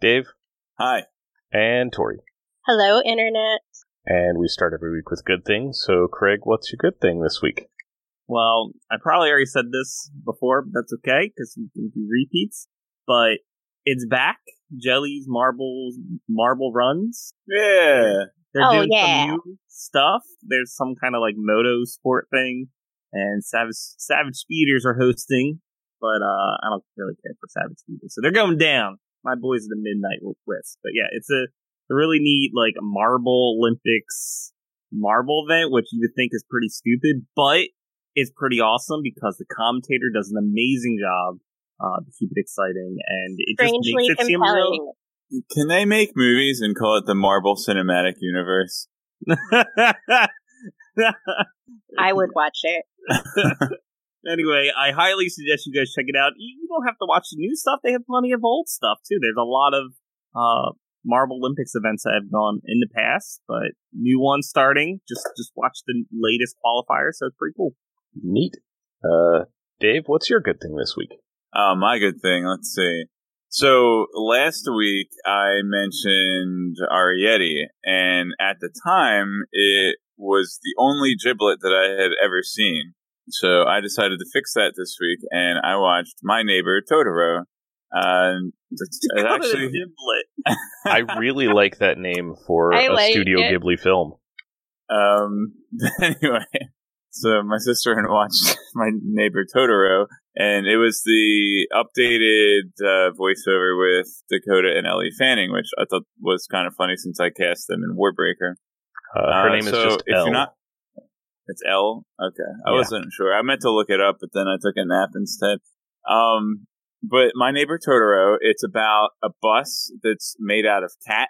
Dave, Hi. and Tori. Hello, Internet. And we start every week with good things. So, Craig, what's your good thing this week? Well, I probably already said this before, but that's okay because we can do repeats. But it's back. Jellies, marbles, marble runs. Yeah. They're Oh, doing yeah. some new stuff. There's some kind of like moto sport thing, and Savage Savage Speeders are hosting. But uh, I don't really care for Savage Speeders, so they're going down. My boys at the Midnight Wisps. But yeah, it's a, a really neat like Marble Olympics marble event, which you would think is pretty stupid, but it's pretty awesome because the commentator does an amazing job uh, to keep it exciting, and it Strangely just makes it seem real. Can they make movies and call it the Marvel Cinematic Universe? I would watch it. anyway, I highly suggest you guys check it out. You you don't have to watch the new stuff; they have plenty of old stuff too. There's a lot of uh, Marble Olympics events that have gone in the past, but new ones starting. Just just watch the latest qualifiers, so it's pretty cool. Neat. Uh, Dave, what's your good thing this week? Oh, my good thing. Let's see. So last week I mentioned Arrietty, and at the time it was the only giblet that I had ever seen. So I decided to fix that this week, and I watched My Neighbor Totoro. Uh, it's, it's Call it a actually, giblet. I really like that name for I a like Studio it. Ghibli film. Um, anyway, so my sister and I watched my neighbor Totoro, and it was the updated uh, voiceover with Dakota and Ellie Fanning, which I thought was kind of funny since I cast them in Warbreaker. Uh, her Uh, name is just if Elle. you're not, it's L. Okay, I Yeah. wasn't sure. I meant to look it up, but then I took a nap instead. Um, but my neighbor Totoro, it's about a bus that's made out of cat,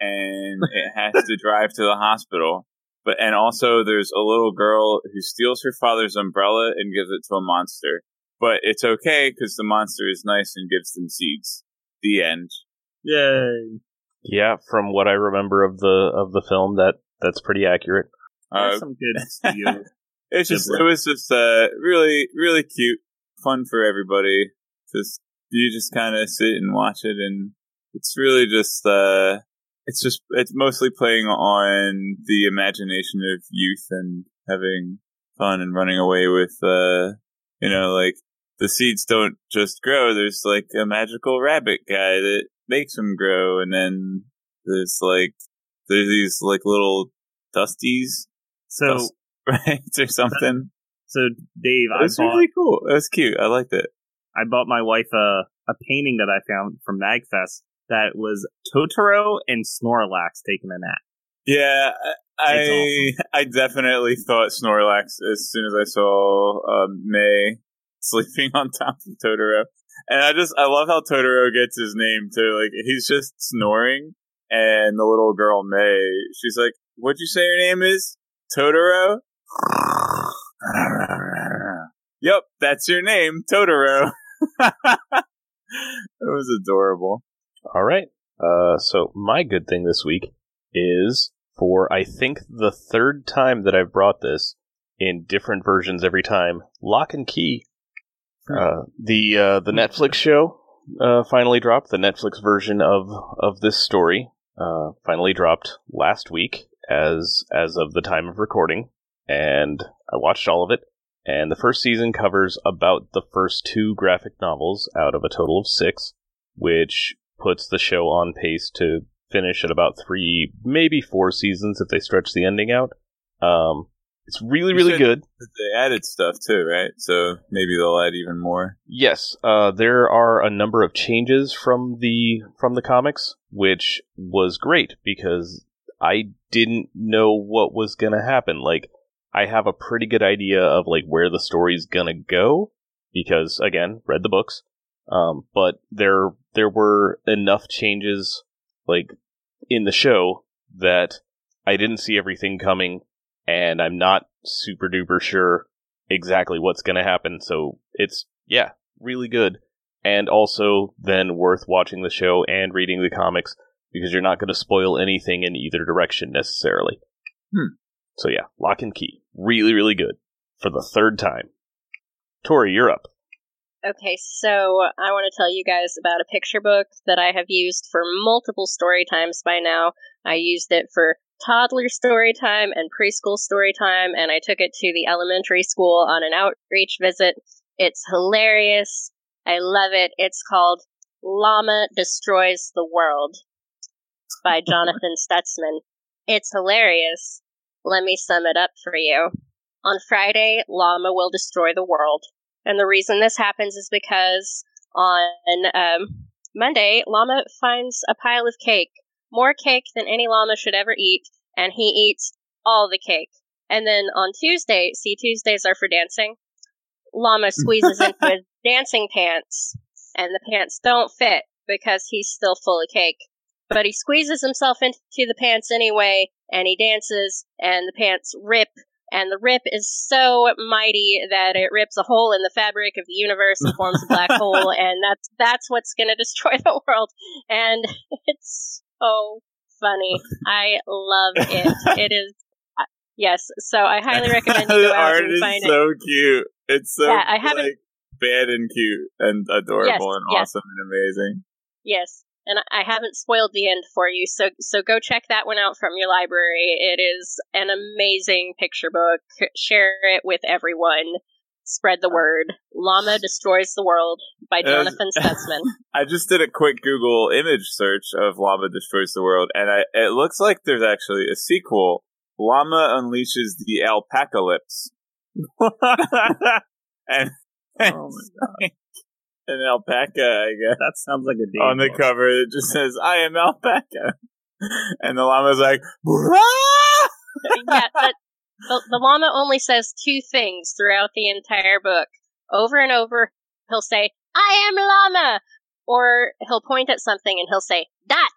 and it has to drive to the hospital. But and also there's a little girl who steals her father's umbrella and gives it to a monster. But it's okay because the monster is nice and gives them seeds. The end. Yay! Yeah, from what I remember of the of the film, that that's pretty accurate. Uh, some good studio. It's just it was just uh really really cute, fun for everybody. Just you just kind of sit and watch it, and it's really just uh it's just it's mostly playing on the imagination of youth and having fun and running away with uh you know like the seeds don't just grow. There's like a magical rabbit guy that makes them grow, and then there's like there's these like little dusties So, right or something. so Dave, It I was bought really cool. Was cute. I liked it. I bought my wife a a painting that I found from Magfest that was Totoro and Snorlax taking a nap. Yeah, I It's I definitely thought Snorlax as soon as I saw um, May sleeping on top of Totoro, and I just I love how Totoro gets his name too. Like he's just snoring, and the little girl May, she's like, "What'd you say your name is? Totoro." Yep, that's your name, Totoro. it was adorable. All right. Uh, so my good thing this week is for I think the third time that I've brought this in different versions every time. Locke and Key. Uh, the uh, the Netflix show uh, finally dropped. The Netflix version of of this story uh, finally dropped last week, as as of the time of recording, and I watched all of it. And the first season covers about the first two graphic novels out of a total of six, which puts the show on pace to finish at about three, maybe four seasons if they stretch the ending out. Um, it's really, You really good. They added stuff too, right? So maybe they'll add even more. Yes, uh, there are a number of changes from the from the comics, which was great because I didn't know what was gonna happen. Like, I have a pretty good idea of like where the story's gonna go because, again, read the books. Um, but there there were enough changes, like in the show, that I didn't see everything coming, and I'm not super duper sure exactly what's going to happen. So it's yeah, really good, and also then worth watching the show and reading the comics because you're not going to spoil anything in either direction necessarily. Hmm. So yeah, Locke and Key, really really good for the third time. Tori, you're up. Okay, so I want to tell you guys about a picture book that I have used for multiple story times by now. I used it for toddler story time and preschool story time, and I took it to the elementary school on an outreach visit. It's hilarious. I love it. It's called Llama Destroys the World by Jonathan Stutzman. It's hilarious. Let me sum it up for you. On Friday, Llama will destroy the world. And the reason this happens is because on um, Monday, Llama finds a pile of cake, more cake than any llama should ever eat, and he eats all the cake. And then on Tuesday, see, Tuesdays are for dancing. Llama squeezes into his dancing pants, and the pants don't fit because he's still full of cake. But he squeezes himself into the pants anyway, and he dances, and the pants rip, and the rip is so mighty that it rips a hole in the fabric of the universe and forms a black hole, and that's that's what's going to destroy the world. And it's so funny. I love it. It is uh, yes. So I highly recommend you go out and find it. so cute. It's so Yeah, I haven't- like, bad and cute and adorable Yes, and yes. awesome and amazing. Yes. And I haven't spoiled the end for you, so so go check that one out from your library. It is an amazing picture book. Share it with everyone. Spread the word. Llama Destroys the World by Yes. Jonathan Stutzman. I just did a quick Google image search of Llama Destroys the World, and I, it looks like there's actually a sequel. Llama Unleashes the Alpacalypse. and Oh my an alpaca, I guess. That sounds like a day On the book. cover, it just says, I am alpaca. And the llama's like, "Brah!" yeah, but the, the llama only says two things throughout the entire book. Over and over, he'll say, I am llama! Or he'll point at something and he'll say, dat!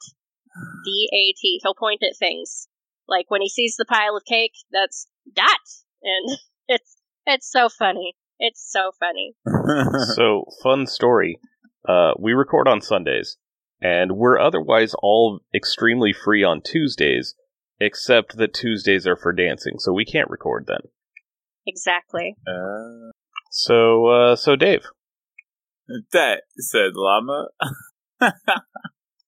D-A-T. He'll point at things. Like when he sees the pile of cake, that's dat! And it's, it's so funny. It's so funny. so fun story. Uh, we record on Sundays, and we're otherwise all extremely free on Tuesdays, except that Tuesdays are for dancing, so we can't record then. Exactly. Uh, So, uh, so Dave, that said llama.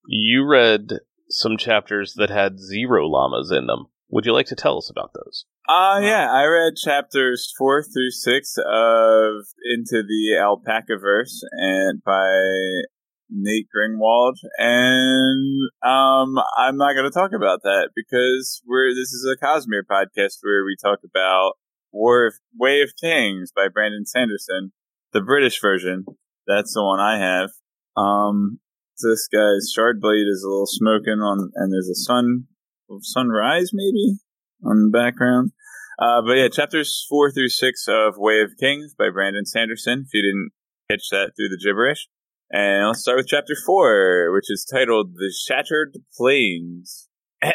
you read some chapters that had zero llamas in them. Would you like to tell us about those? Uh, yeah, I read chapters four through six of Into the Alpaca Verse and by Nate Greenwald, and um, I'm not going to talk about that because we're this is a Cosmere podcast where we talk about War of Way of Kings by Brandon Sanderson, the British version. That's the one I have. Um, this guy's Shardblade is a little smoking on, and there's a sun sunrise maybe on the background. Uh, but yeah, chapters four through six of Way of Kings by Brandon Sanderson. If you didn't catch that through the gibberish, and let's start with chapter four, which is titled "The Shattered Plains."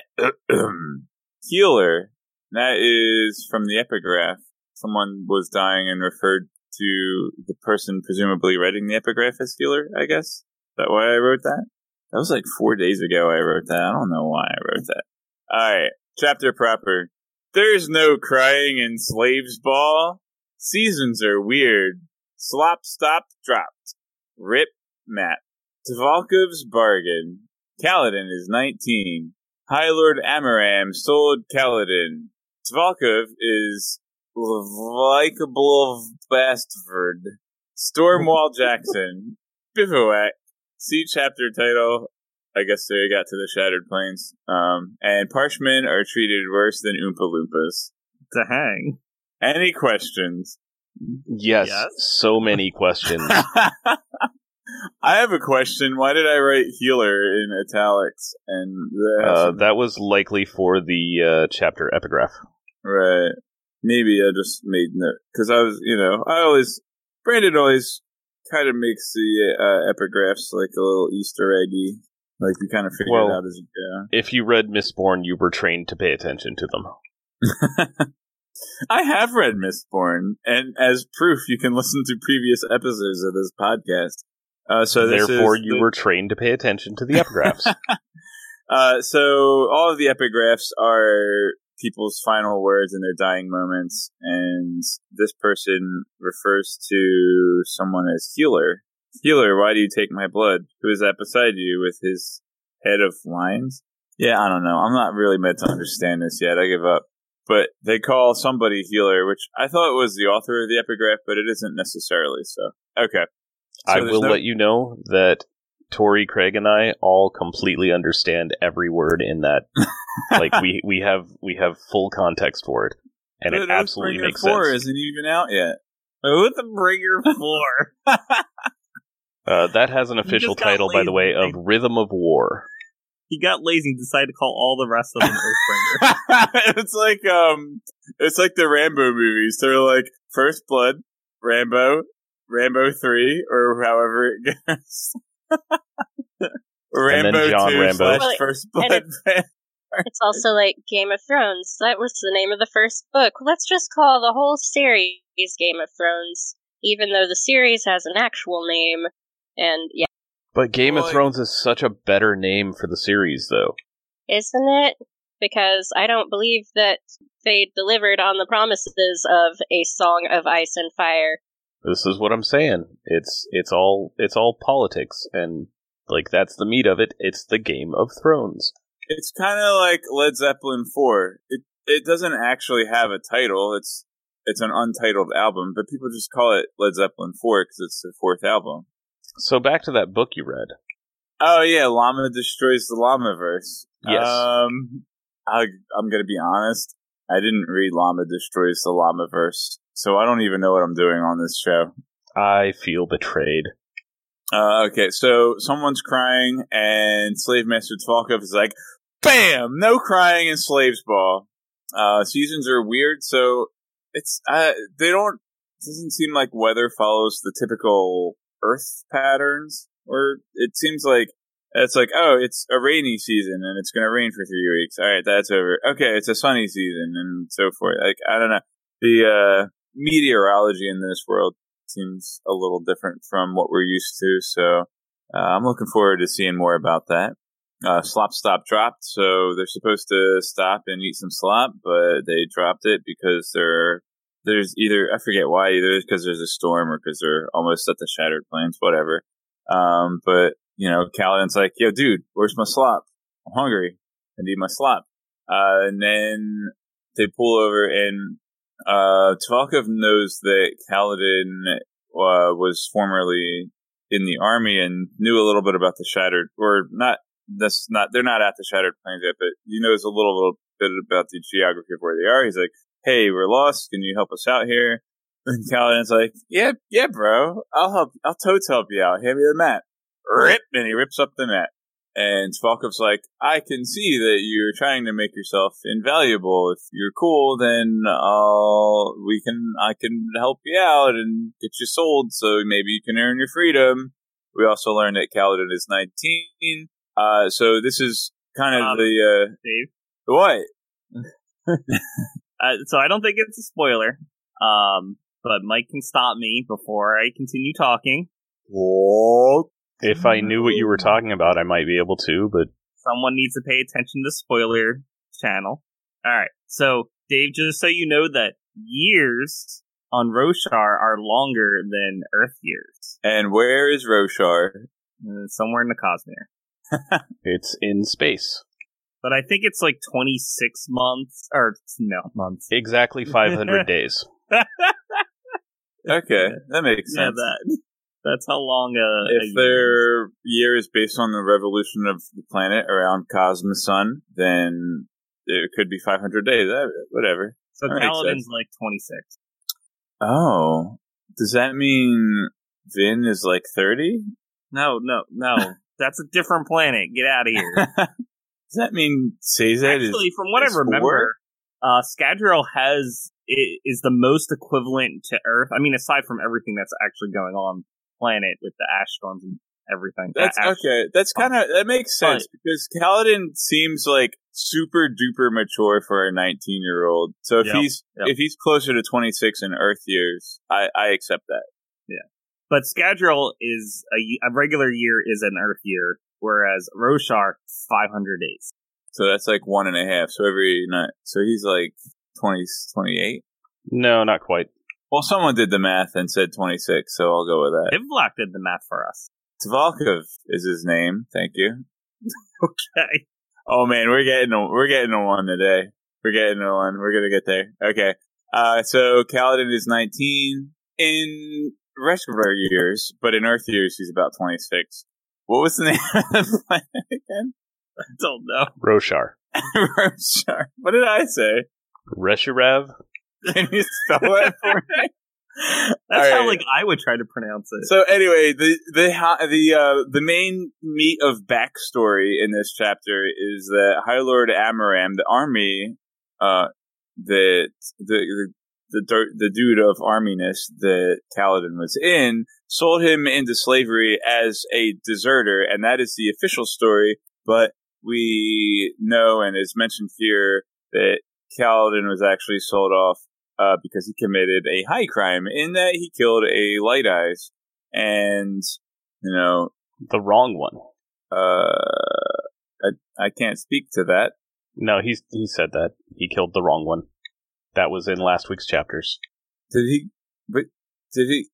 Healer. That is from the epigraph. Someone was dying and referred to the person presumably writing the epigraph as healer. I guess. Is that why I wrote that? That was like four days ago. I wrote that. I don't know why I wrote that. All right, chapter proper. There's no crying in Slaves Ball. Seasons are weird. Slop stopped dropped. Rip map. Tvalkov's bargain. Kaladin is 19. High Lord Amaram sold Kaladin. Tvalkov is likable bastard. Stormwall Jackson. Bivouac. See chapter title. I guess they got to the Shattered Plains. Um, and Parshmen are treated worse than Oompa Loompas. to hang. Any questions? Yes, Yes? so many questions. I have a question. Why did I write healer in italics? And that uh, that was likely for the uh, chapter epigraph. right. Maybe I just made note because I was, you know, I always Brandon always kind of makes the uh, epigraphs like a little Easter eggy. Like you kind of figure Well- it out as you go. If you read Mistborn, you were trained to pay attention to them. I have read Mistborn, and as proof, you can listen to previous episodes of this podcast. Uh, so this Therefore, you the- were trained to pay attention to the epigraphs. uh, so all of the epigraphs are people's final words in their dying moments, and this person refers to someone as healer. Healer, why do you take my blood? Who is that beside you with his head of lines? Yeah, I don't know. I'm not really meant to understand this yet. I give up. But they call somebody healer, which I thought was the author of the epigraph, but it isn't necessarily so. Okay. So I will no- let you know that Tori, Craig, and I all completely understand every word in that. like we we have we have full context for it, and it absolutely makes 4 sense. isn't even out yet. Oathbringer 4. Uh, that has an official just got title, by the way, of Rhythm of War. He got lazy and decided to call all the rest of them Oathbringer. it's like um, it's like the Rambo movies. They're like First Blood, Rambo, Rambo Three, or however it goes. or And then Rambo John Two Rambo. slash Well, First and Blood. It's also like Game of Thrones. That was the name of the first book. Let's just call the whole series Game of Thrones, even though the series has an actual name. And yeah, But Game of Thrones is such a better name for the series, though. isn't it? Because I don't believe that they delivered on the promises of a Song of Ice and Fire. This is what I'm saying. It's it's all it's all politics, and like that's the meat of it. It's the Game of Thrones. It's kind of like Led Zeppelin Four. It it doesn't actually have a title. It's it's an untitled album, but people just call it Led Zeppelin Four because it's their fourth album. So back to that book you read. Oh yeah, Llama destroys the Llamaverse. Yes. Um, I, I'm gonna be honest. I didn't read Llama destroys the Llamaverse, so I don't even know what I'm doing on this show. I feel betrayed. Uh, okay, so someone's crying, and Slave Master Tvalkov is like, "Bam! No crying in Slaves Ball." Uh, seasons are weird, so it's uh, they don't. It doesn't seem like weather follows the typical Earth patterns, or it seems like it's like, oh, it's a rainy season and it's going to rain for three weeks. All right, that's over. Okay, it's a sunny season and so forth. Like I don't know, the uh, meteorology in this world seems a little different from what we're used to. So uh, I'm looking forward to seeing more about that. Uh, slop stop dropped, so they're supposed to stop and eat some slop, but they dropped it because they're there's either I forget why either because there's a storm or because they're almost at the Shattered Plains, whatever. Um, but you know, Kaladin's like, "Yo, dude, where's my slop? I'm hungry. I need my slop." Uh, and then they pull over, and uh, Tvalkov knows that Kaladin uh, was formerly in the army and knew a little bit about the Shattered, or not. That's not. They're not at the Shattered Plains yet, but he knows a little, little bit about the geography of where they are. He's like, "Hey, we're lost. Can you help us out here?" And Kaladin's like, "Yeah, yeah, bro. I'll help. I'll totes help you out. Hand me the map." Rip, and he rips up the map. And Tvalkov's like, I can see that you're trying to make yourself invaluable. If you're cool, then I'll, we can, I can help you out and get you sold so maybe you can earn your freedom. We also learned that Kaladin is 19. Uh, so this is kind of Um, the, uh, Dave. what? Uh, so I don't think it's a spoiler. Um, but Mike can stop me before I continue talking. What? If I knew what you were talking about, I might be able to, but Someone needs to pay attention to spoiler channel. All right. So Dave, just so you know that years on Roshar are longer than Earth years. And where is Roshar? Uh, somewhere in the Cosmere. it's in space. But I think it's like 26 months, or no, months. Exactly 500 days. Okay, that makes Yeah, sense. that, that's how long a, a if year is. their year is based on the revolution of the planet around Cosmos Sun, then it could be 500 days. Uh, Whatever. So that makes Paladin's like 26. Oh, does that mean Vin is like 30? No, no, no. That's a different planet. Get out of here. does that mean Sazed is? Actually, from what I remember, uh, Scadrial has is the most equivalent to Earth. I mean, aside from everything that's actually going on planet with the ash storms and everything. That's Ash- okay. That's kind of that makes sense because Kaladin seems like super duper mature for a 19 year old. So if Yep, he's yep. if he's closer to 26 in Earth years, I I accept that. Yeah, but Scadrial is a regular year is an Earth year, whereas Roshar 500 days. So that's like one and a half. So every night. So he's like 20, 28. No, not quite. Well, someone did the math and said 26, so I'll go with that. Ivlok did the math for us. Tvalkov is his name. Thank you. Okay. Oh man, we're getting a, we're getting a one today. We're getting a one. We're gonna get there. Okay. Uh, so Kaladin is 19 in regular years, but in Earth years he's about 26. What was the name of the planet again? I don't know. Roshar. Roshar. What did I say? Reshirev. Can you spell it for me? That's All how right. like I would try to pronounce it. So anyway, the the the uh, the main meat of backstory in this chapter is that High Lord Amaram, the army, uh, that the the the, the dude of arminess that Kaladin was in, sold him into slavery as a deserter, and that is the official story. But we know, and is mentioned here, that Kaladin was actually sold off uh, because he committed a high crime in that he killed a Light Eyes, and you know, The wrong one. uh, I I can't speak to that. No, he's he said that. He killed the wrong one. That was in last week's chapters. Did he? But did he?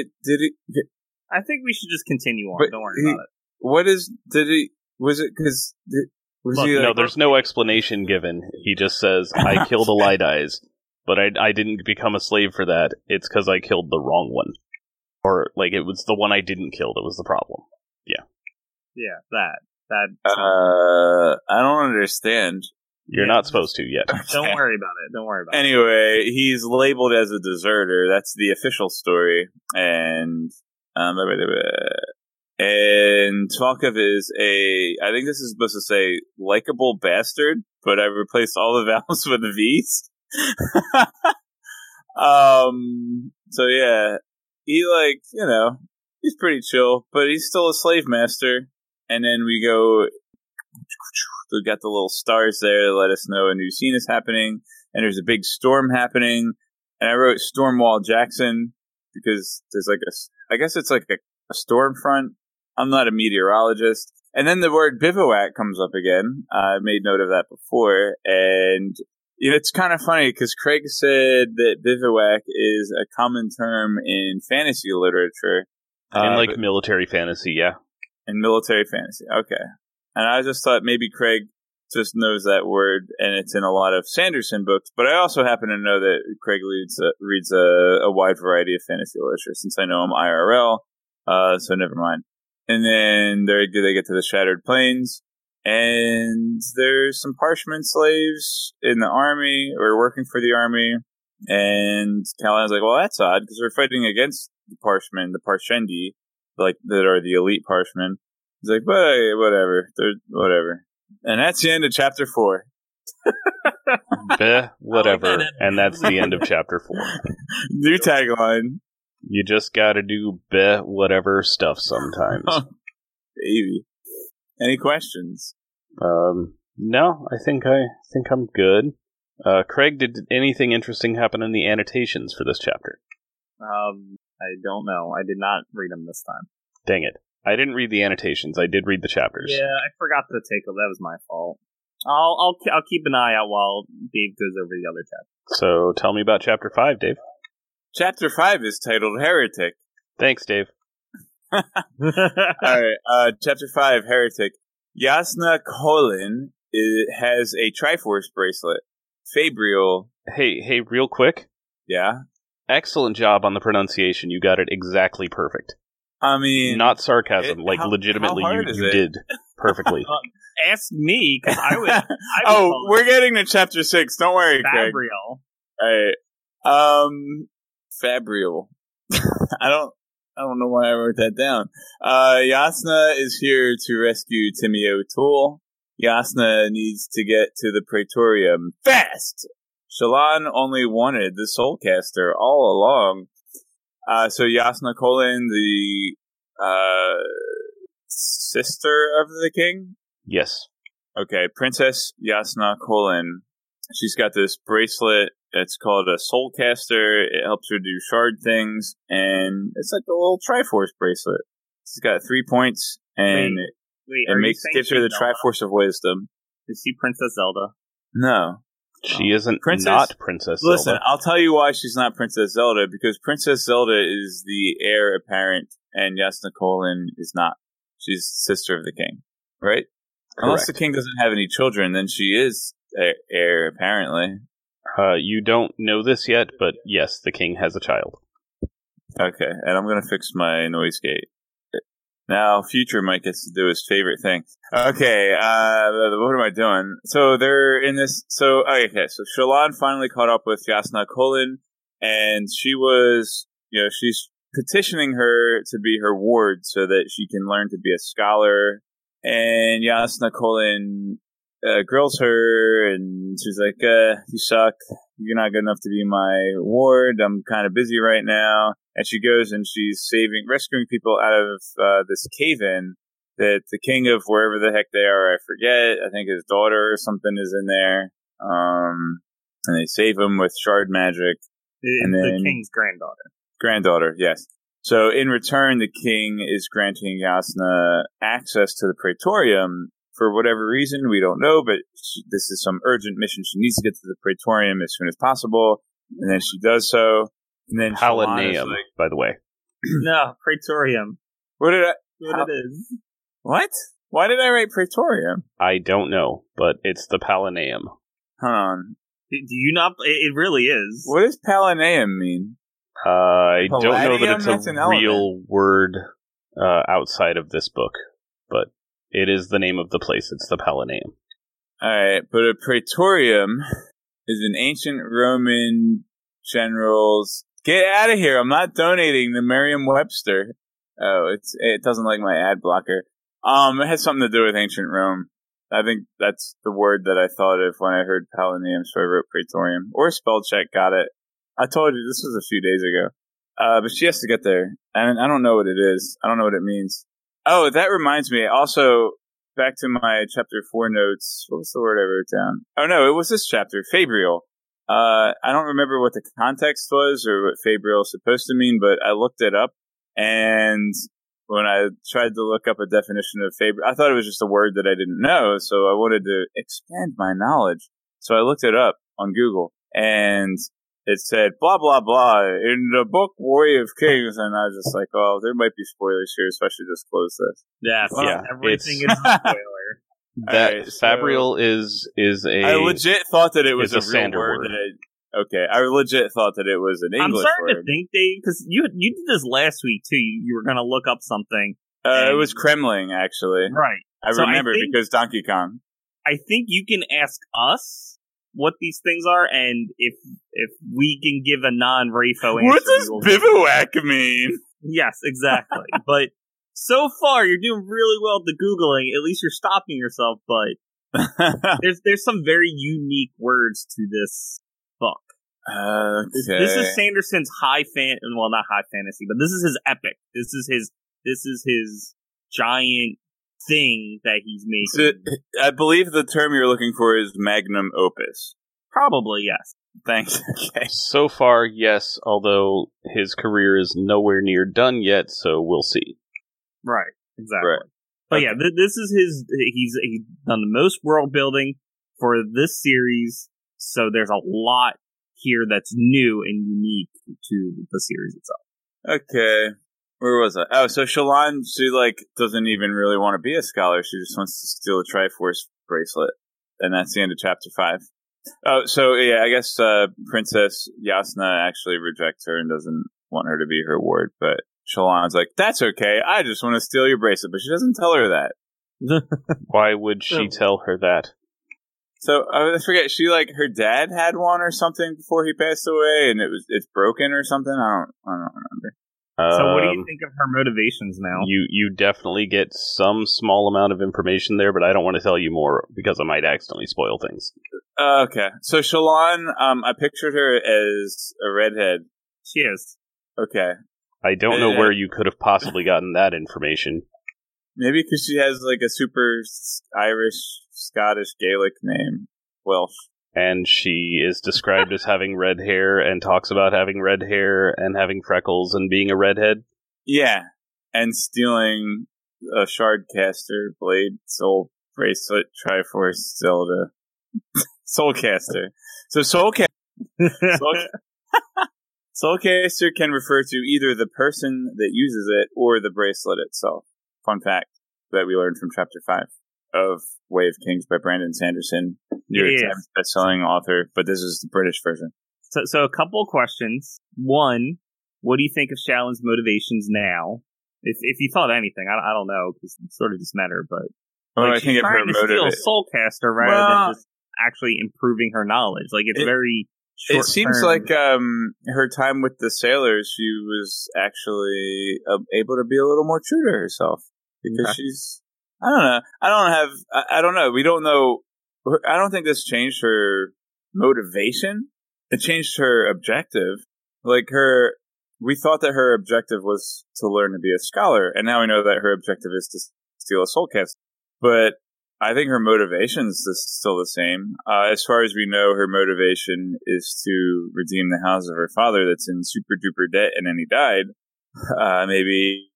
It did he? Get, I think we should just continue on. Don't worry he- about it. what is? Did he? Was it because? Was Look, he? no, there's no explanation given. He just says, I killed the light eyes, but I, I didn't become a slave for that. It's because I killed the wrong one. Or, like, it was the one I didn't kill that was the problem. Yeah. Yeah, that that. uh, I don't understand. You're Yeah. not supposed to yet. Don't worry about it. Don't worry about it. Anyway, he's labeled as a deserter. That's the official story. And um, and Tvalkov is a. I think this is supposed to say likable bastard, but I replaced all the vowels with the V's. um. So yeah, he like you know he's pretty chill, but he's still a slave master. And then we go. We got the little stars there to let us know a new scene is happening, and there's a big storm happening. And I wrote Stormwall Jackson because there's like a, I guess it's like a, a storm front. I'm not a meteorologist. And then the word bivouac comes up again. I made note of that before, and you know, it's kind of funny because Craig said that bivouac is a common term in fantasy literature. in, Uh, like, military fantasy, yeah. in military fantasy. Okay. And I just thought maybe Craig just knows that word and it's in a lot of Sanderson books, but I also happen to know that Craig reads, uh, reads a, a wide variety of fantasy literature since I know him IRL. Uh, so never mind. And then they they get to the Shattered Plains and there's some Parshmen slaves in the army or working for the army. And Callahan's like, well, that's odd because we're fighting against the Parshmen, the Parshendi, like that are the elite Parshmen. He's like, but hey, whatever, they're whatever. And that's the end of chapter four. Beh, whatever. that. and that's the end of chapter four. New tagline, You just gotta do beh, whatever stuff sometimes. baby. Any questions? Um, no, I think I think I'm good. Uh, Craig, did anything interesting happen in the annotations for this chapter? Um, I don't know. I did not read them this time. Dang it. I didn't read the annotations. I did read the chapters. Yeah, I forgot to take them. That was my fault. I'll I'll I'll keep an eye out while Dave goes over the other chapter. So tell me about chapter 5, Dave. Chapter five is titled Heretic. Thanks, Dave. All right, uh, chapter five, Heretic. Yasna Kholin i has a Triforce bracelet. Fabrial, Hey, hey, real quick. yeah. Excellent job on the pronunciation. You got it exactly perfect. I mean, Not sarcasm. it- like, how- legitimately, how you, you did perfectly. Ask me because I would. I would oh, we're getting to chapter six. Don't worry, it Craig. Fabrial. Alright. Um Fabrial. I don't I don't know why I wrote that down. Uh Yasna is here to rescue Timmy O'Toole. Yasna needs to get to the Praetorium fast. Shallan only wanted the Soulcaster all along. Uh, so Yasna Kholin, the uh, sister of the king. Yes. Okay, Princess Yasna Kholin. She's got this bracelet. It's called a Soul Caster. It helps her do shard things, and it's like a little Triforce bracelet. She's got three points, and it, Wait, it makes gives her the Zelda? Triforce of Wisdom. Is she Princess Zelda? No, She isn't Princess- not Princess Listen, I'll tell you why she's not Princess Zelda because Princess Zelda is the heir apparent, and Yasna Kholin is not. She's sister of the king, right? Unless the king doesn't have any children, then she is heir apparently. Uh, you don't know this yet, but yes, the king has a child. Okay, and I'm gonna fix my noise gate. Now, future Mike gets to do his favorite thing. Okay, uh, what am I doing? So they're in this. So okay, so Shallan finally caught up with Yasna Kholin, and she was, you know, she's petitioning her to be her ward so that she can learn to be a scholar. And Yasna Kholin uh, grills her, and she's like, uh, "You suck. You're not good enough to be my ward. I'm kind of busy right now." And she goes and she's saving, rescuing people out of uh, this cave in that the king of wherever the heck they are, I forget. I think his daughter or something is in there. Um, and they save him with shard magic. The, And the then- king's granddaughter. Granddaughter, yes. So in return, the king is granting Yasna access to the Praetorium for whatever reason. We don't know, but she, this is some urgent mission. She needs to get to the Praetorium as soon as possible. And then she does so. And then Palanaeum, like, by the way. no, Praetorium. what did I, What How- it is. what? Why did I write Praetorium? I don't know, but it's the Palanaeum. Hold on. Do you not? It, it really is. What does Palanaeum mean? Uh, I don't know that it's a element. real word uh, outside of this book, but it is the name of the place. It's the Palanaeum. Alright, but a Praetorium is an ancient Roman general's. Get out of here! I'm not donating to Merriam-Webster. Oh, it's it doesn't like my ad blocker. Um, it has something to do with ancient Rome. I think that's the word that I thought of when I heard Palanaeum, so I wrote Praetorium. Or spell check got it. I told you this was a few days ago. Uh, but she has to get there, and I don't know what it is. I don't know what it means. Oh, that reminds me. Also, back to my chapter four notes. What was the word I wrote down? Oh no, it was this chapter, Fabrial. Uh, I don't remember what the context was or what Fabrial is supposed to mean, but I looked it up, and when I tried to look up a definition of Fabrial, I thought it was just a word that I didn't know, so I wanted to expand my knowledge. So I looked it up on Google, and it said blah blah blah in the book Warrior of Kings, and I was just like, oh, there might be spoilers here, so I should just close this. Yes. Yeah, Everything it's- is a spoiler. That Alright, so- Fabrial is is a I legit thought that it was a, a real word. word. That I, okay, I legit thought that it was an English. I'm English starting to think, Dave, because you you did this last week too. You, you were going to look up something, uh, it was Kremling, actually. right? I So I remember think- because Donkey Kong. I think you can ask us what these things are, and if if we can give a non Rafo answer, What does bivouac mean? Yes, exactly. but so far, you're doing really well at the googling. At least you're stopping yourself. But there's there's some very unique words to this book. okay. This, this is Sanderson's high fan, well, not high fantasy, but this is his epic. This is his this is his giant thing that he's making. So, I believe the term you're looking for is magnum opus. Probably yes. Thanks. Okay. so far yes, although his career is nowhere near done yet, so we'll see. Right. Exactly. Right. But yeah, th- this is his. He's he's done the most world building for this series, so there's a lot here that's new and unique to the series itself. Okay. Where was I? Oh, so Shallan, she like doesn't even really want to be a scholar. She just wants to steal a Triforce bracelet, and that's the end of chapter five. Oh, so yeah, I guess uh, Princess Yasna actually rejects her and doesn't want her to be her ward, but Shallan's like, "That's okay. I just want to steal your bracelet," but she doesn't tell her that. Why would she So- tell her that? So I forget. She like her dad had one or something before he passed away, and it was it's broken or something. I don't I don't remember. So, what do you Um, think of her motivations now? You you definitely get some small amount of information there, but I don't want to tell you more because I might accidentally spoil things. Uh, okay, so Shallan, um, I pictured her as a redhead. she is. Okay, I don't know Yeah. where you could have possibly gotten that information. Maybe because she has like a super Irish, Scottish, Gaelic name. Welsh. And she is described as having red hair and talks about having red hair and having freckles and being a redhead. Yeah. And stealing a Shardcaster blade, soul bracelet, Triforce, Zelda. Soulcaster. So Soulcaster. Soul- Soulcaster can refer to either the person that uses it or the bracelet itself. Fun fact that we learned from chapter 5 of Way of Kings by Brandon Sanderson, New York Yes. Times best-selling author, but this is the British version. So, so a couple of questions. One, what do you think of Shallan's motivations now? If if you thought anything, I, I don't know because it's sort of just matter, but Well, like, I she's think of trying to steal. Soulcaster rather Well- than just actually improving her knowledge. Like it's It- very. It seems short-term. like um, her time with the sailors, she was actually uh, able to be a little more true to herself because Okay. she's. I don't know. I don't have. I, I don't know. We don't know. I don't think this changed her motivation. It changed her objective. Like her, we thought that her objective was to learn to be a scholar, and now we know that her objective is to steal a soul cast. But I think her motivation is still the same. Uh, as far as we know, her motivation is to redeem the house of her father that's in super duper debt, and then he died. Uh, maybe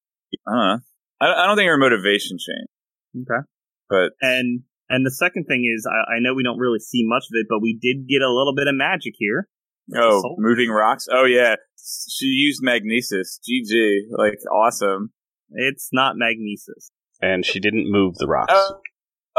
I don't I don't think her motivation changed, okay. but And and the second thing is, I, I know we don't really see much of it, but we did get a little bit of magic here. oh, Soul- moving rocks. Oh yeah, she used magnesis. GG, like awesome. It's not magnesis. And she didn't move the rocks. Oh,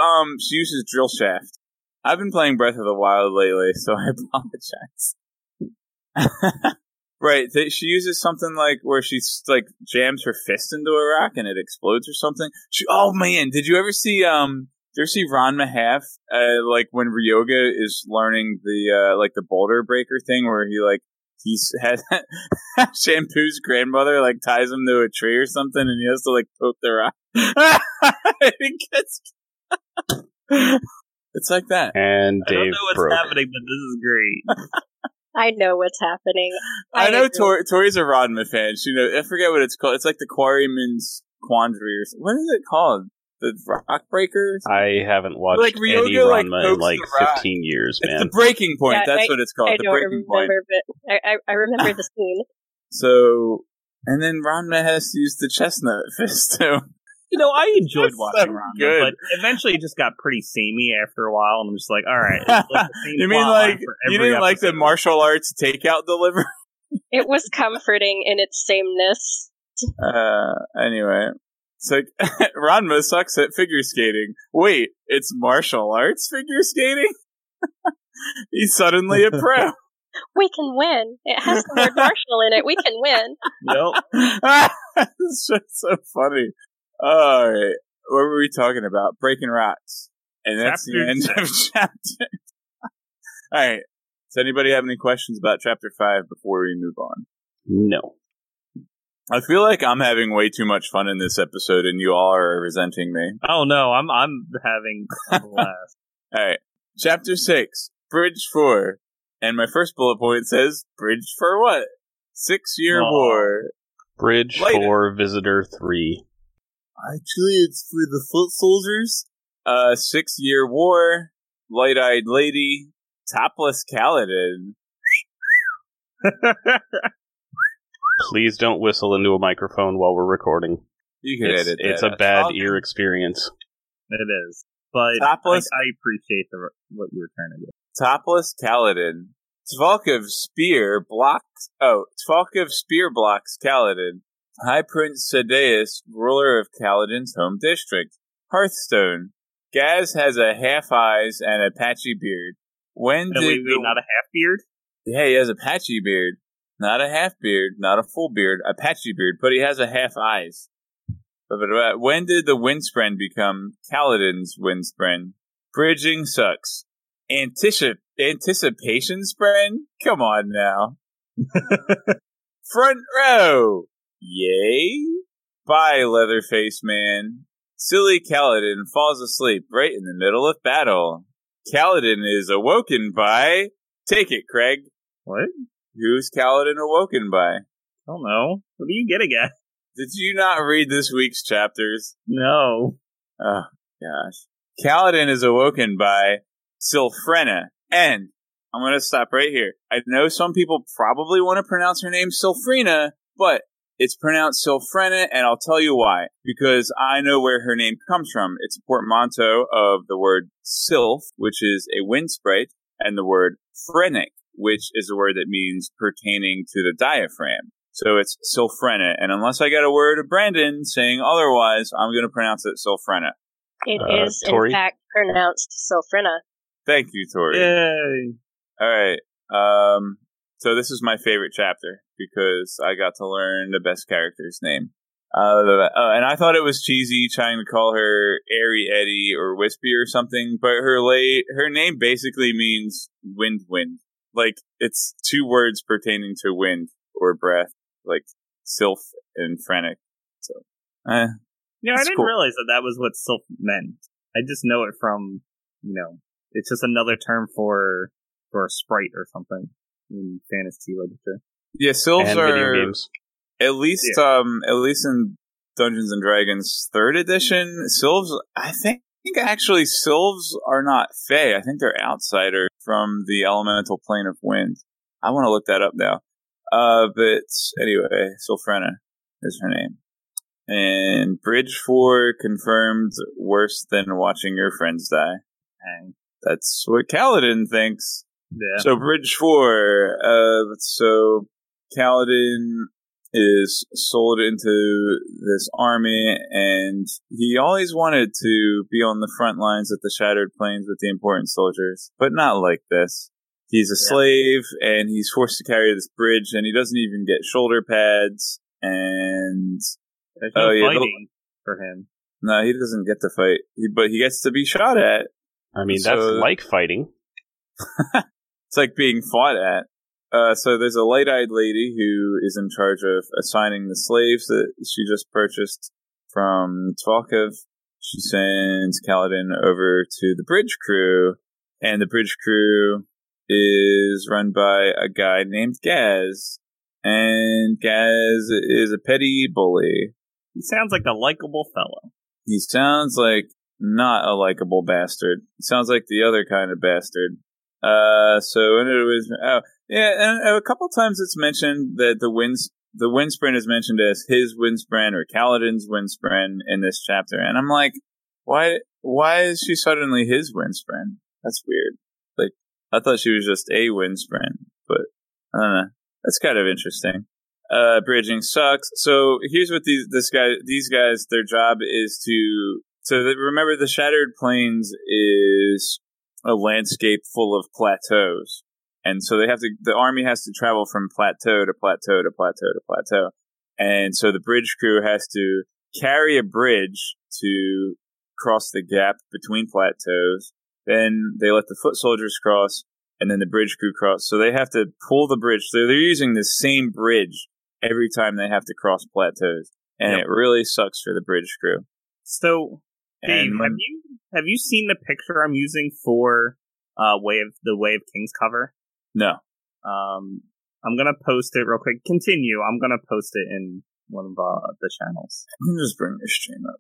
um, she uses drill shaft. I've been playing Breath of the Wild lately, so I apologize. right, th- she uses something like where she like jams her fist into a rock and it explodes or something. She, oh man, did you ever see um? Did you ever see Ranma ½? Uh, like when Ryoga is learning the uh like the boulder breaker thing, where he like he's had Shampoo's grandmother like ties him to a tree or something, and he has to like poke the rock. it gets. it's like that. And I don't Dave know what's broke. happening, but this is great. I know what's happening. I, know agree. Tori, Tori's a Ranma fan. She know I forget what it's called. It's like the Quarryman's Quandary or something. What is it called? The Rock Breakers. I haven't watched Like, any Ryoga, like, in like the rock. 15 years, it's man. the breaking point. Yeah, That's I- what it's called. I the don't breaking point. but I, I, I remember the scene. So, and then Ranma has used the chestnut fist too. You know, I enjoyed That's watching so Ranma, good. but eventually it just got pretty samey after a while, and I'm just like, all right. like you mean like you didn't like the martial arts takeout delivery? It was comforting in its sameness. Uh, anyway, it's like Ranma sucks at figure skating. Wait, it's martial arts figure skating? He's suddenly a pro. We can win. It has the word martial in it. We can win. Yep. it's just so funny. All right, what were we talking about? Breaking rocks, and that's Chapter the end of chapter. All right. Does anybody have any questions about chapter five before we move on? no. I feel like I'm having way too much fun in this episode, and you all are resenting me. Oh no, I'm I'm having a blast. All right. Chapter 6, Bridge 4. And my first bullet point says, Bridge for what? Six year Aw. war. Bridge Later. for Visitor 3. Actually, it's for the foot soldiers. Uh, six year war. Light eyed lady. Topless Kaladin. Please don't whistle into a microphone while we're recording. You can It's, edit that. it's a bad I'll- ear experience. it is, but I, Topless- I appreciate the what you were trying to do. Topless Kaladin. Tvalkov spear blocks. Oh, Tvalkov spear blocks Kaladin. High Prince Sadeas, ruler of Kaladin's home district. Hearthstone. Gaz has a half eyes and a patchy beard. When No, did wait, wait, the- not a half beard. Yeah, he has a patchy beard. Not a half beard, not a full beard, a patchy beard, but he has a half eyes. When did the Windspren become Kaladin's Windspren? Bridging sucks. Anticip- anticipation spren? Come on now. Front row! Yay? Bye, Leatherface Man. Silly Kaladin falls asleep right in the middle of battle. Kaladin is awoken by. Take it, Craig. What? Who's Kaladin awoken by? I don't know. What are you getting at? Did you not read this week's chapters? No. Oh, gosh. Kaladin is awoken by Sylphrena. And I'm going to stop right here. I know some people probably want to pronounce her name Sylphrena, but it's pronounced Sylphrena, and I'll tell you why. Because I know where her name comes from. It's a portmanteau of the word sylph, which is a wind sprite, and the word phrenic, which is a word that means pertaining to the diaphragm. So it's Sylphrena, and unless I get a word of Brandon saying otherwise, I'm going to pronounce it Sylphrena. It Uh, is Tori? in fact pronounced Sylphrena. Thank you, Tori. Yay. All right. Um, so this is my favorite chapter because I got to learn the best character's name. Uh, uh, and I thought it was cheesy trying to call her Airy Eddie or Wispy or something, but her late her name basically means wind wind. Like it's two words pertaining to wind or breath, like sylph and phrenic. So, eh, You know, I didn't cool. realize that that was what sylph meant. I just know it from, you know, it's just another term for for a sprite or something in fantasy literature. Yeah, sylphs and video are games. At least, um, at least in Dungeons and Dragons third edition, Sylphs. I think, think actually Sylphs are not Fey. I think they're outsider from the elemental plane of wind. I want to look that up now. Uh, but anyway, Sylphrena is her name. And Bridge Four confirmed worse than watching your friends die. Dang. That's what Kaladin thinks. Yeah. So Bridge Four. Uh, so Kaladin is sold into this army, and he always wanted to be on the front lines at the Shattered Plains with the important soldiers, but not like this. He's a Yeah. slave, and he's forced to carry this bridge, and he doesn't even get shoulder pads, and There's no Oh, yeah, fighting for him. no, he doesn't get to fight, he, but he gets to be shot at. I mean, that's like fighting. It's like being fought at. Uh, so there's a light-eyed lady who is in charge of assigning the slaves that she just purchased from Tvlakov. She sends Kaladin over to the bridge crew, and the bridge crew is run by a guy named Gaz. And Gaz is a petty bully. He sounds like a likable fellow. He sounds like not a likable bastard. He sounds like the other kind of bastard. Uh, so and it was oh yeah, and a couple times it's mentioned that the winds the windspren is mentioned as his windspren or Kaladin's windspren in this chapter, and I'm like, why why is she suddenly his windspren? That's weird. Like I thought she was just a windspren, but I don't know. That's kind of interesting. Uh, bridging sucks. So here's what these this guy these guys their job is to so remember the Shattered Plains is a landscape full of plateaus, and so they have to the army has to travel from plateau to plateau to plateau to plateau, and so the bridge crew has to carry a bridge to cross the gap between plateaus. Then they let the foot soldiers cross, and then the bridge crew cross. So they have to pull the bridge. So they're using the same bridge every time they have to cross plateaus, and Yep. it really sucks for the bridge crew. So, Dave, have you have you seen the picture I'm using for uh Way of the Way of Kings cover? No, Um, I'm gonna post it real quick. Continue. I'm gonna post it in one of uh, the channels. Just bring this stream up.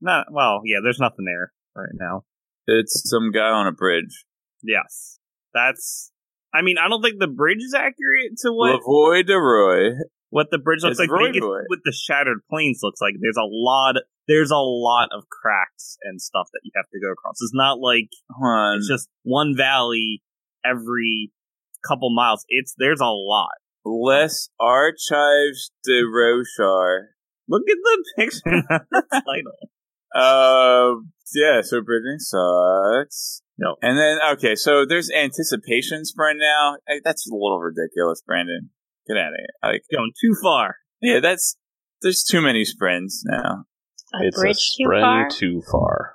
Not well, yeah. There's nothing there right now. It's some guy on a bridge. Yes, that's. I mean, I don't think the bridge is accurate to what La Voie des Rois. what the bridge looks It's like. but Roy it what the shattered plains looks like. There's a lot. There's a lot of cracks and stuff that you have to go across. It's not like it's just one valley every couple miles. It's there's a lot. Les Archives de Roshar. Look at the picture, not the title. Um, yeah, so bridging sucks. No. And then, okay, so there's anticipation spren now. Hey, That's a little ridiculous, Brandon. Get out of here. Like, Going too far. yeah, that's, there's too many sprints now. A it's bridge a too far. too far.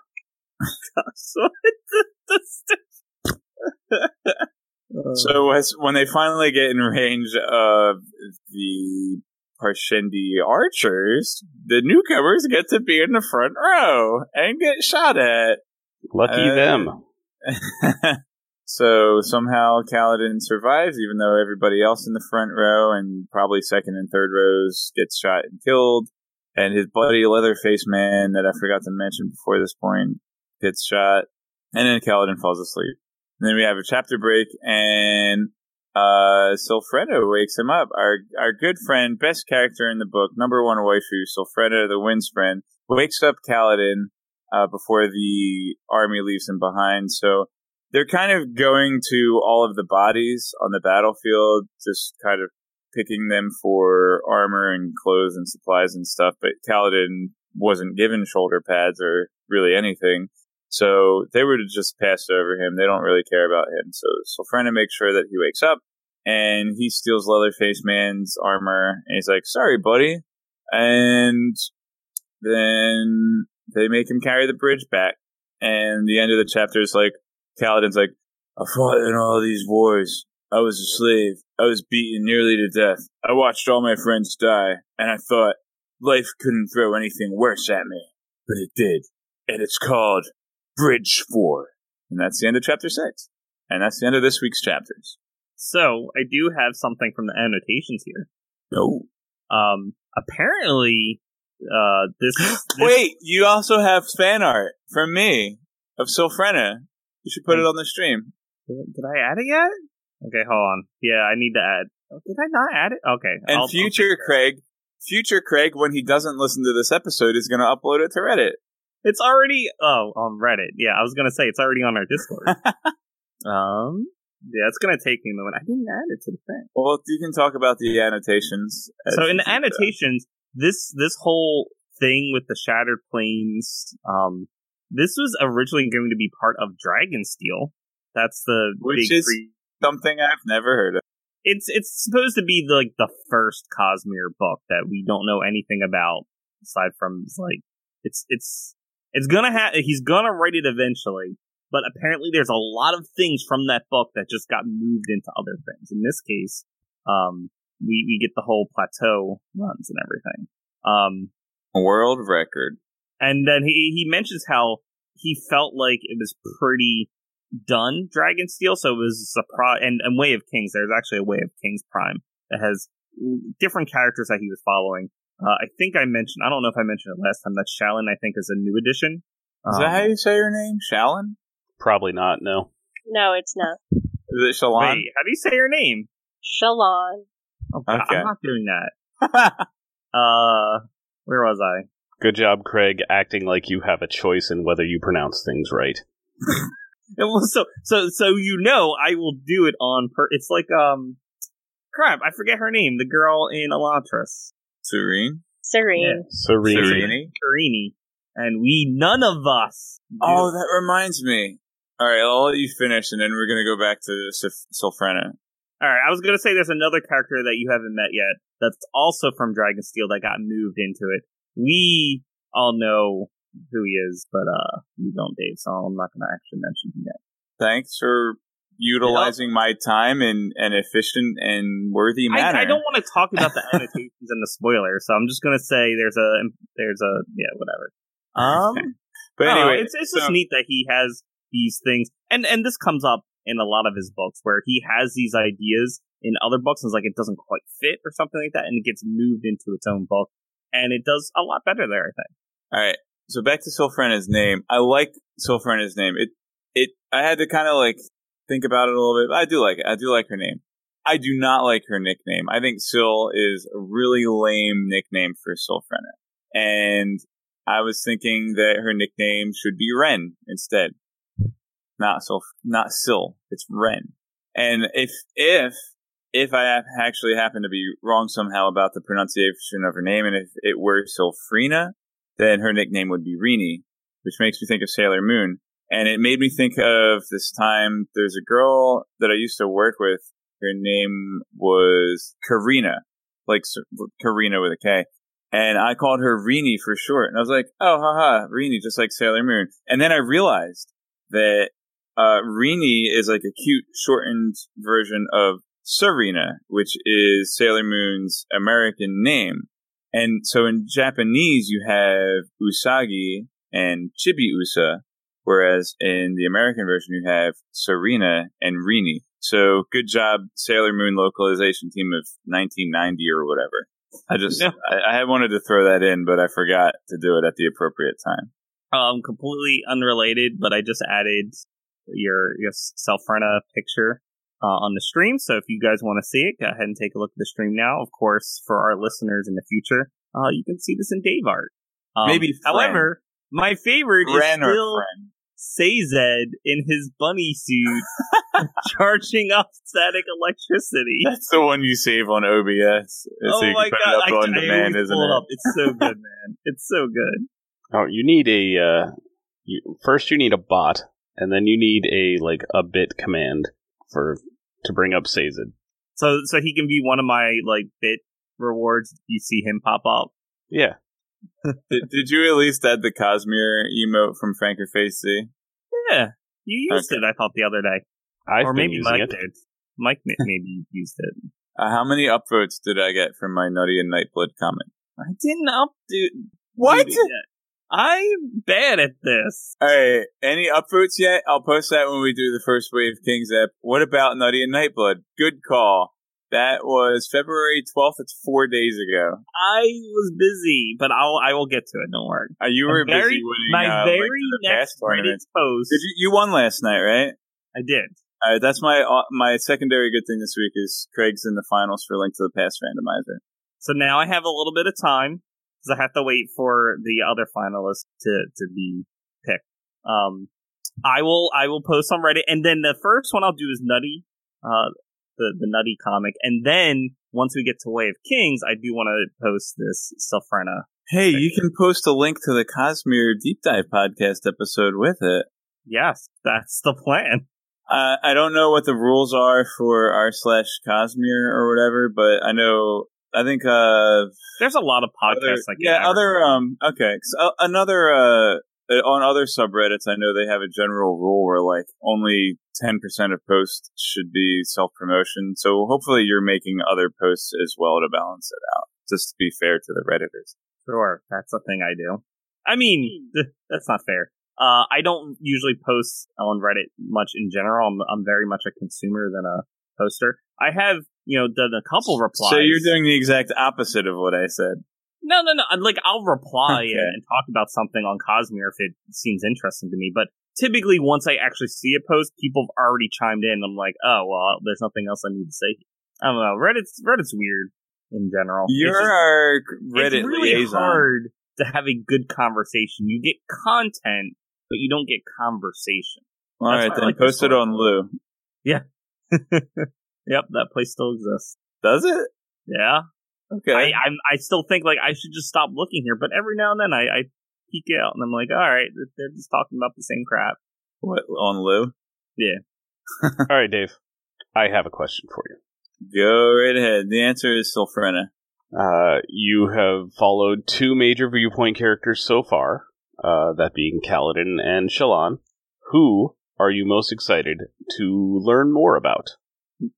So So as, when they finally get in range of the Parshendi archers, the newcomers get to be in the front row and get shot at. Lucky Uh, them. So somehow Kaladin survives, even though everybody else in the front row and probably second and third rows gets shot and killed. And his buddy Leatherface Man that I forgot to mention before this point gets shot. And then Kaladin falls asleep. And then we have a chapter break and uh wakes him up. Our our good friend, best character in the book, number one waifu, Sylphrena the windspren, wakes up Kaladin uh, before the army leaves him behind. So they're kind of going to all of the bodies on the battlefield, just kind of picking them for armor and clothes and supplies and stuff. But Kaladin wasn't given shoulder pads or really anything. So they would have just passed over him. They don't really care about him. So Sylphrena makes sure that he wakes up and he steals Leatherface Man's armor and he's like, sorry, buddy. And then they make him carry the bridge back. And the end of the chapter is like, Kaladin's like, I fought in all these wars. I was a slave. I was beaten nearly to death. I watched all my friends die, and I thought life couldn't throw anything worse at me. But it did. And it's called Bridge 4. And that's the end of chapter 6. And that's the end of this week's chapters. So I do have something from the annotations here. No. Um, apparently, uh, this, this Wait, you also have fan art from me of Sylphrena. You should put it on the stream. Did, did I add it yet? Okay, hold on. Yeah, I need to add. Oh, did I not add it? Okay. And I'll- future Craig, future Craig, when he doesn't listen to this episode, is going to upload it to Reddit. It's already oh on Reddit. Yeah, I was gonna say it's already on our Discord. um, yeah, it's gonna take me a moment. I didn't add it to the thing. Well, you can talk about the annotations. So in the do that. annotations, this this whole thing with the shattered planes, um, this was originally going to be part of Dragonsteel. That's the Which big is- free- something I've never heard of. it's it's supposed to be like the first Cosmere book that we don't know anything about aside from like it's it's it's gonna have he's gonna write it eventually, but apparently there's a lot of things from that book that just got moved into other things. In this case, um, we we get the whole plateau runs and everything. Um, World record. and then he he mentions how he felt like it was pretty done Dragonsteel, so it was a surprise. And, and Way of Kings, there's actually a Way of Kings Prime that has different characters that he was following. Uh, I think I mentioned, I don't know if I mentioned it last time, that Shalin, I think, is a new addition. Is Um, that how you say her name? Shalon? Probably not. No. No, it's not. Is it Shalon? Wait, how do you say her name? Shalon. Oh, Okay. I'm not doing that. Uh, where was I? Good job, Craig, acting like you have a choice in whether you pronounce things right. So so so you know I will do it on per. It's like um, crap. I forget her name. The girl in Elantris, Sarene? Sarene. Sarene. Sarene? Karini, and we none of us. do- Oh, that reminds me. All right, I'll let you finish, and then we're going to go back to Syl- Sylphrena. all right. I was gonna say there's another character that you haven't met yet. That's also from Dragonsteel that got moved into it. We all know who he is, but uh, you don't, Dave. So I'm not gonna actually mention him yet. Thanks for utilizing my time in an efficient and worthy manner. I, I don't want to talk about the annotations and the spoilers, so I'm just gonna say there's a there's a yeah whatever. Um, But know, anyway, it's it's just neat that he has these things, and and this comes up in a lot of his books where he has these ideas in other books, and it's like it doesn't quite fit or something like that, and it gets moved into its own book, and it does a lot better there. I think. All right. So back to Sylphrena's name. I like Sylphrena's name. It it I had to kind of like think about it a little bit. But I do like it. I do like her name. I do not like her nickname. I think Syl is a really lame nickname for Sylphrena. And I was thinking that her nickname should be Ren instead. Not Syl, not Syl. It's Ren. And if if if I actually happen to be wrong somehow about the pronunciation of her name, and if it were Sylphrena, then her nickname would be Rini, which makes me think of Sailor Moon. And it made me think of this time there's a girl that I used to work with. Her name was Karina, like Karina with a K. And I called her Rini for short. And I was like, oh, haha, Rini, just like Sailor Moon. And then I realized that uh, Rini is like a cute shortened version of Serena, which is Sailor Moon's American name. And so in Japanese, you have Usagi and Chibi Usa. Whereas in the American version you have Serena and Rini. So good job, Sailor Moon localization team of 1990 or whatever. I just Yeah. I, I wanted to throw that in, but I forgot to do it at the appropriate time. Um, completely unrelated, but I just added your your Selfrena picture uh, on the stream. So if you guys want to see it, go ahead and take a look at the stream now. Of course, for our listeners in the future, uh, you can see this in Dave art. Um, Maybe Fran. however, my favorite Ren is or still friend. Sazed in his bunny suit, charging off static electricity. That's the one you save on OBS. oh so you my can put god! it up I, on I demand, always isn't it? up. It's so good, man. It's so good. Oh, you need a uh, you, first. You need a bot, and then you need a like a bit command for to bring up Sazed. So, so he can be one of my like bit rewards. You see him pop up. Yeah, Did, did you at least add the Cosmere emote from Franker Face Z? Yeah, you used Okay. it. I thought the other day, I've or maybe using Mike it. did. Mike maybe used it. Uh, how many upvotes did I get from my Nutty and Nightblood comment? I didn't updo. What? do it yet. I'm bad at this. Hey, any upvotes yet? I'll post that when we do the first wave Kings app. What about Nutty and Nightblood? Good call. That was February 12th. It's four days ago. I was busy, but I'll I will get to it. Don't worry. Uh, you were very- busy winning My uh, very the next tournament. Post. Did you, you won last night, right? I did. All right, that's my uh, my secondary good thing this week is Craig's in the finals for Link to the Past randomizer. So now I have a little bit of time because I have to wait for the other finalists to to be picked. Um, I will I will post on Reddit, and then the first one I'll do is Nutty, uh, the the Nutty comic, and then once we get to Way of Kings, I do want to post this Selfrena. Hey, you can post a link to the Cosmere Deep Dive podcast episode with it. Yes, that's the plan. Uh, I don't know what the rules are for r slash Cosmere or whatever, but I know I think uh There's a lot of other, podcasts like yeah other um okay uh, another uh, on other subreddits I know they have a general rule where like only ten percent of posts should be self promotion. So hopefully you're making other posts as well to balance it out, just to be fair to the redditors. Sure, that's a thing I do. I mean, that's not fair. Uh, I don't usually post on Reddit much in general. I'm, I'm very much a consumer than a poster. I have, you know, done a couple replies. So you're doing the exact opposite of what I said. No, no, no. Like I'll reply Okay. and talk about something on Cosmere if it seems interesting to me. But typically, once I actually see a post, people have already chimed in. I'm like, oh well, there's nothing else I need to say. I don't know. Reddit's Reddit's weird in general. You're just- our Reddit it's really liaison. hard to have a good conversation. You get content, but you don't get conversation. All That's right, then like post it on Lou. Yeah. yep, that place still exists. Does it? Yeah, Okay. I I'm, I still think like I should just stop looking here, but every now and then I, I peek out and I'm like, all right, they're- they're just talking about the same crap. what on Lou? Yeah. all right, Dave. I have a question for you. Go right ahead. The answer is Sulfrena. Uh, you have followed two major viewpoint characters so far, uh, that being Kaladin and Shallan. Who are you most excited to learn more about?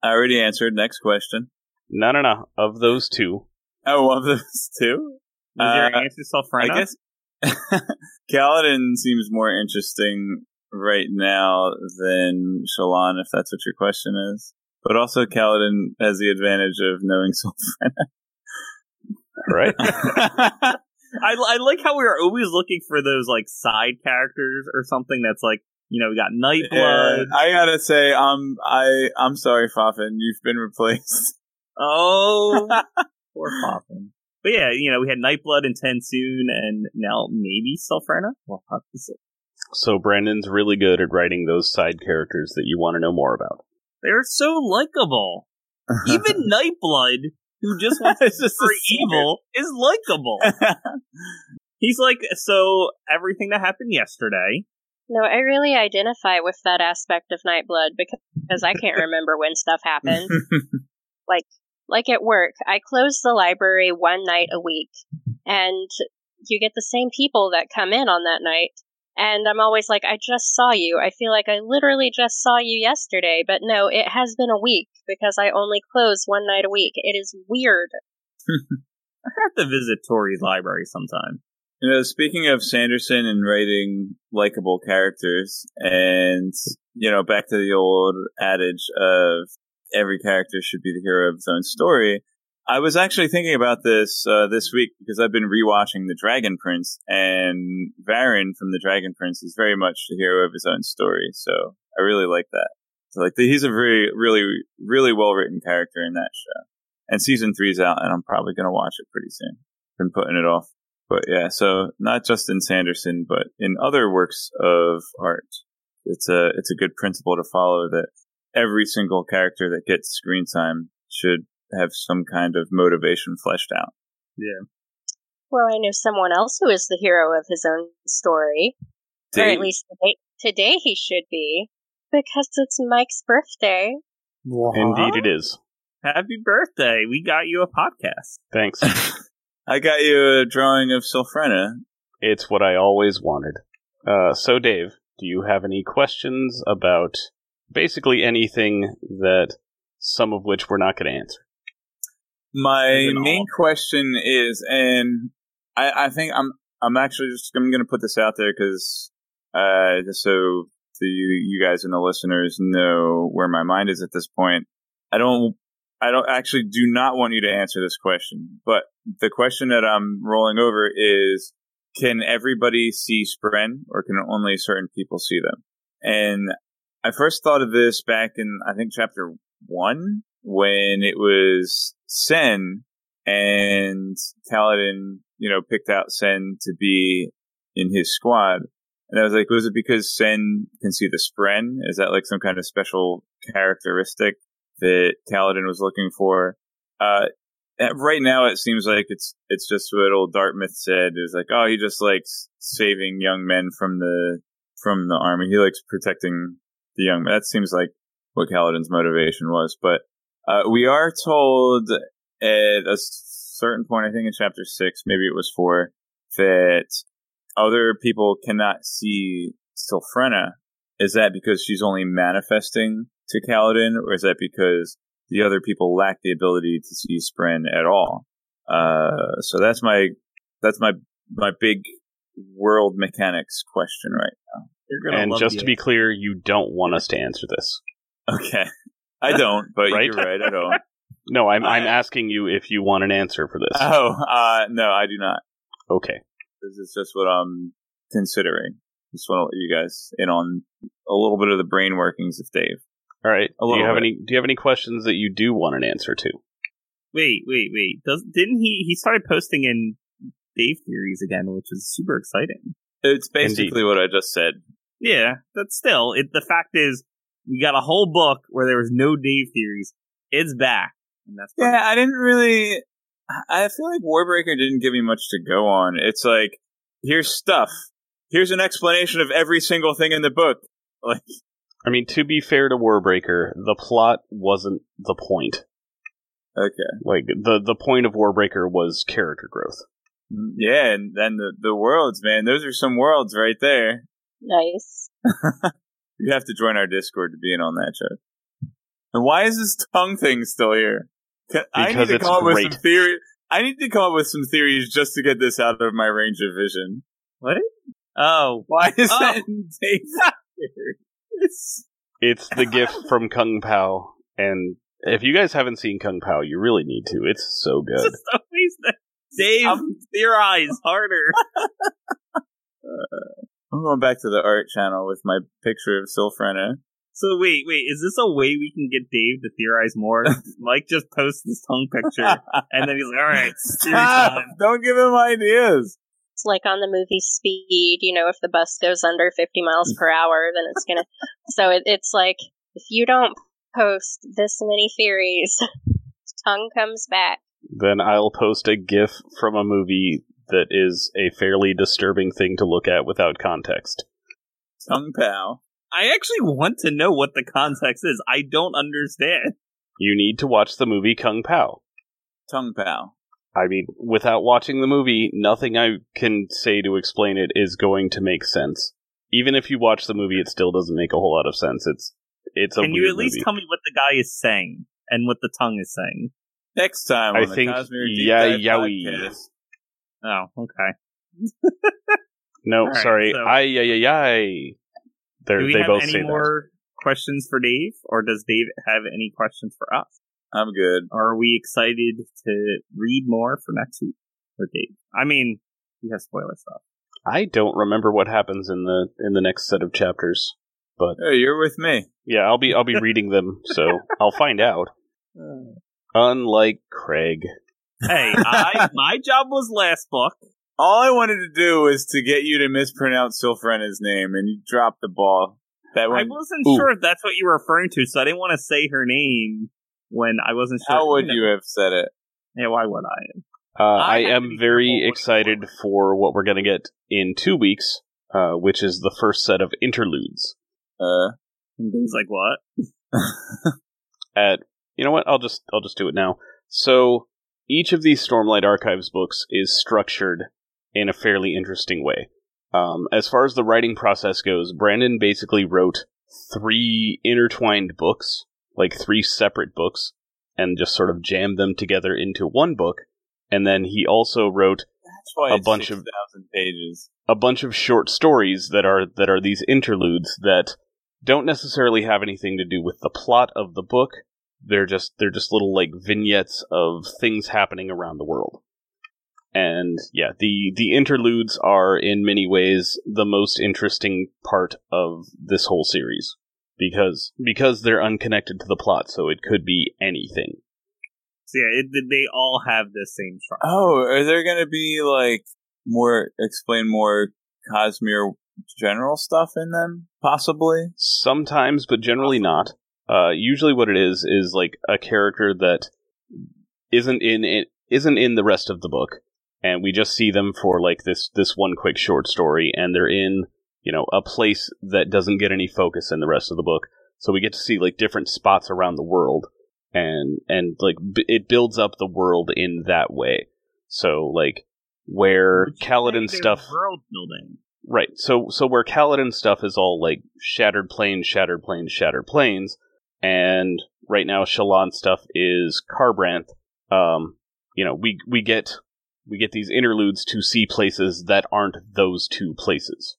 I already answered. Next question. No, no, no. Of those two, Oh, one of those two? Is your Uh, answer Selfrena? I guess Kaladin seems more interesting right now than Shallan, if that's what your question is. But also, Kaladin has the advantage of knowing right? Sulfrena. I, I like how we are always looking for those like side characters or something that's like you know we got Nightblood. Yeah, I gotta say, um, I I'm sorry, Fafin, you've been replaced. Oh, poor Poffin. But yeah, you know, we had Nightblood and Tensoon, and now maybe Selfrena. We'll have to see. so Brandon's really good at writing those side characters that you want to know more about. They're so likable. Even Nightblood, who just wants to just be evil, is likable. He's like, so everything that happened yesterday. No, I really identify with that aspect of Nightblood because, because I can't remember when stuff happened. Like at work, I close the library one night a week, and you get the same people that come in on that night. And I'm always like, I just saw you. I feel like I literally just saw you yesterday, but no, it has been a week because I only close one night a week. It is weird. I have to visit Tori's library sometime. You know, speaking of Sanderson and writing likable characters, and you know, back to the old adage of every character should be the hero of his own story. I was actually thinking about this uh, this week because I've been rewatching The Dragon Prince, and Varin from The Dragon Prince is very much the hero of his own story. So I really like that. So like he's a very really really well written character in that show. And season three's out, and I'm probably gonna watch it pretty soon. Been putting it off, but yeah. So not just in Sanderson, but in other works of art, it's a it's a good principle to follow that every single character that gets screen time should have some kind of motivation fleshed out. Yeah. Well, I know someone else who is the hero of his own story. Or at least today, today he should be. Because it's Mike's birthday. Indeed, it is. Happy birthday! We got you a podcast. Thanks. I got you a drawing of Sylphrena. it's what I always wanted. Uh, so, Dave, do you have any questions about basically anything that some of which we're not going to answer? My main question is, and I, I think I'm I'm actually just I'm going to put this out there because uh, just so the you guys and the listeners know where my mind is at this point. I don't I don't actually do not want you to answer this question, but the question that I'm rolling over is: Can everybody see Spren, or can only certain people see them? And I first thought of this back in I think chapter one when it was Sen and Kaladin, you know, picked out Sen to be in his squad. And I was like, was it because Sen can see the Spren? Is that like some kind of special characteristic that Kaladin was looking for? Uh, right now it seems like it's, it's just what old Dartmouth said. It was like, oh, he just likes saving young men from the, from the army. He likes protecting the young. That seems like what Kaladin's motivation was. But, uh, we are told at a certain point, I think in chapter six, maybe it was four, that other people cannot see Sylphrena. Is that because she's only manifesting to Kaladin, or is that because the other people lack the ability to see Spren at all? Uh, so that's my that's my my big world mechanics question right gonna And love just the to be clear, you don't want us to answer this. Okay, I don't, but Right? you're right. I don't. No, I'm I'm asking you if you want an answer for this. Oh, uh, no, I do not. Okay. This is just what I'm considering. Just want to let you guys in on a little bit of the brain workings of Dave. All right. Do you have bit. any do you have any questions that you do want an answer to? Wait, wait, wait. Does didn't he? He started posting in Dave theories again, which is super exciting. It's basically Indeed. what I just said. Yeah, but still, it, the fact is, we got a whole book where there was no Dave theories. It's back, and that's Yeah, I didn't really. I feel like Warbreaker didn't give me much to go on. It's like, here's stuff. Here's an explanation of every single thing in the book. Like, I mean, to be fair to Warbreaker, the plot wasn't the point. okay. Like the the point of Warbreaker was character growth. Yeah, and then the, the worlds, man. Those are some worlds right there. Nice. You have to join our Discord to be in on that show. And why is this tongue thing still here? Can, I need Because to it's come up with great. some theory. I need to come up with some theories just to get this out of my range of vision. what? Oh, Why is Oh. that in Dave? It's- It's the gift from Kung Pow, and if you guys haven't seen Kung Pow, you really need to. It's so it's good. just always that. Dave, I'm- um, theorize harder. Uh, I'm going back to the art channel with my picture of Sylphrena. So wait, wait, is this a way we can get Dave to theorize more? Mike just posts this tongue picture, and then he's like, "All right, Stop! Don't give him ideas. It's like on the movie Speed, you know, if the bus goes under 50 miles per hour, then it's gonna. so it, it's like, if you don't post this many theories, tongue comes back. Then I'll post a GIF from a movie that is a fairly disturbing thing to look at without context. Tongue pal. I actually want to know what the context is. I don't understand. You need to watch the movie Kung Pow. Tongue pal. I mean, without watching the movie, nothing I can say to explain it is going to make sense. Even if you watch the movie, it still doesn't make a whole lot of sense. It's it's a Can you at least movie. tell me what the guy is saying and what the tongue is saying? Next time on I the think Cosmere Deep yeah, Dive yowie. Oh, okay. No, All right, sorry. so- I yeah yeah yeah. They're, Do we they have both any say more questions for Dave, or does Dave have any questions for us? I'm good. Are we excited to read more for next week for Dave? I mean, we have spoiler stuff. I don't remember what happens in the in the next set of chapters. Hey, you're with me. Yeah, I'll be I'll be reading them, so I'll find out. Uh, Unlike Craig. Hey, I my job was last book. All I wanted to do was to get you to mispronounce Sylphrena's name, and you dropped the ball. That I wasn't Ooh. sure if that's what you were referring to, so I didn't want to say her name when I wasn't sure. How would know. you have said it? Yeah, why would I? Uh, I I am very careful what- excited for what we're going to get in two weeks, uh, which is the first set of interludes. Uh, And Dave's like, what? At you know what? I'll just I'll just do it now. So each of these Stormlight Archives books is structured in a fairly interesting way. Um, as far as the writing process goes, Brandon basically wrote three intertwined books, like three separate books, and just sort of jammed them together into one book. And then he also wrote A bunch of- 6,000 pages. a bunch of short stories that are that are these interludes that don't necessarily have anything to do with the plot of the book. They're just they're just little like vignettes of things happening around the world. And yeah, the the interludes are in many ways the most interesting part of this whole series because because they're unconnected to the plot, so it could be anything. So yeah, it, they all have the same structure. Oh, are there going to be like more explain more Cosmere general stuff in them? Possibly. Sometimes, but generally not. Uh, usually, what it is is like a character that isn't in it isn't in the rest of the book, and we just see them for like this this one quick short story, and they're in you know a place that doesn't get any focus in the rest of the book. So we get to see like different spots around the world, and and like b- it builds up the world in that way. So like where Which Kaladin stuff World building. Right. So so where Kaladin stuff is all like shattered plains, shattered plains, shattered plains, and right now Shallan stuff is Kharbranth. Um, you know, we we get we get these interludes to see places that aren't those two places.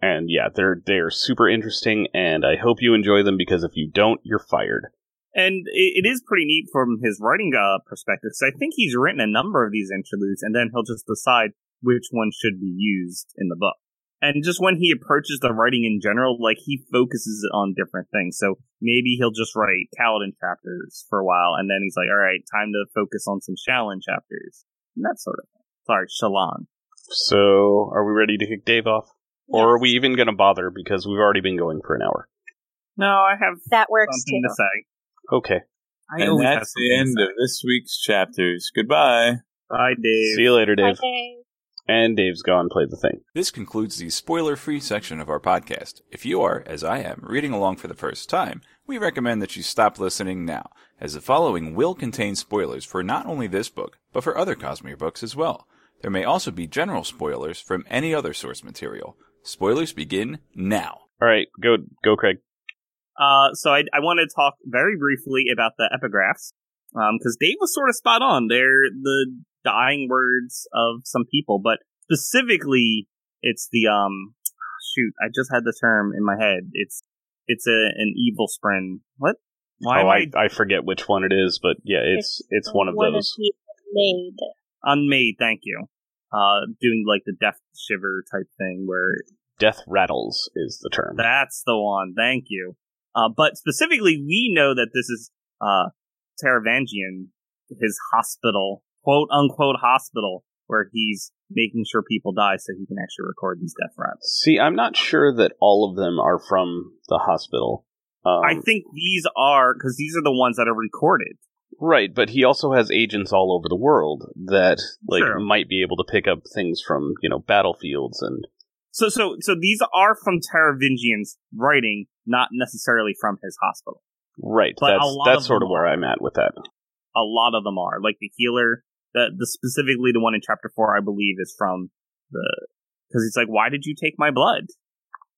And yeah, they're they're super interesting, and I hope you enjoy them because if you don't, you're fired. And it, it is pretty neat from his writing uh, perspective. So I think he's written a number of these interludes, and then he'll just decide which one should be used in the book. And just when he approaches the writing in general, like he focuses it on different things. So maybe he'll just write Kaladin chapters for a while, and then he's like, "All right, time to focus on some Shallan chapters," and that sort of thing. Sorry, Shallan. So, are we ready to kick Dave off, or are we even going to bother because we've already been going for an hour? No, I have That works something too. to say. Okay. I and that's the end of this week's chapters. Goodbye. Bye, Dave. See you later, Bye, Dave. Dave. And Dave's gone. Play the thing. This concludes the spoiler free section of our podcast. If you are, as I am, reading along for the first time, we recommend that you stop listening now, as the following will contain spoilers for not only this book, but for other Cosmere books as well. There may also be general spoilers from any other source material. Spoilers begin now. All right, go go, Craig. Uh, so I, I want to talk very briefly about the epigraphs, Um because Dave was sort of spot on. They're the dying words of some people, but specifically, it's the um, shoot. I just had the term in my head. It's it's a an evil spren. What? Why oh, am I, I I forget which one it is, but yeah, it's it's one of those. he made. unmade? Thank you. Uh, doing like the death shiver type thing where Death rattles is the term. That's the one. Thank you. Uh, but specifically, we know that this is uh, Taravangian, his hospital, quote unquote hospital, where he's making sure people die so he can actually record these death rattles. See, I'm not sure that all of them are from the hospital. Um, I think these are because these are the ones that are recorded. right, but he also has agents all over the world that like Sure. might be able to pick up things from you know battlefields and So, so, so these are from Taravangian's writing, not necessarily from his hospital. right. But that's that's sort of where are. I'm at with that. A lot of them are like the healer. The, the specifically the one in chapter four, I believe, is from the because it's like, why did you take my blood?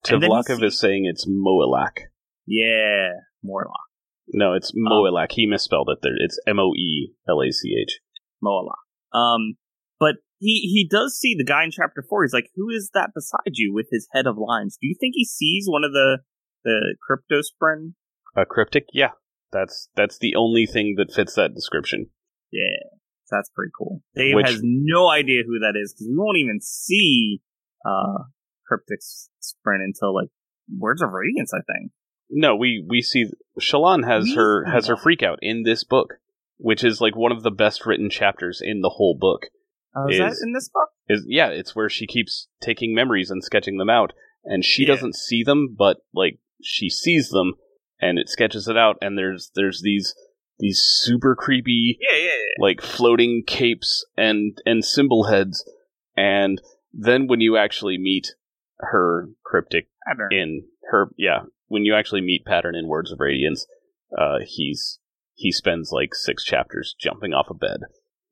And then you Tvlakov see- is saying it's Moelach. Yeah, Morlock, No, it's Um, Moelach. He misspelled it there. It's M O E L A C H. Moalock. Um, but he he does see the guy in chapter four. He's like, "Who is that beside you with his head of lines?" Do you think he sees one of the the cryptospren? A cryptic, yeah. That's that's the only thing that fits that description. Yeah, so that's pretty cool. Dave Which- has no idea who that is because we won't even see uh cryptic Spren until like Words of Radiance, I think. No, we we see Shalon has We her has her freak out in this book, which is like one of the best written chapters in the whole book. Oh, is, that Is- in this book? Is yeah, it's where she keeps taking memories and sketching them out, and she Yeah. doesn't see them, but like she sees them, and it sketches it out, and there's there's these these super creepy Yeah, yeah, yeah. like floating capes and and symbol heads, and then when you actually meet her cryptic Pattern. in her yeah when you actually meet pattern in words of radiance uh he's he spends like six chapters jumping off a bed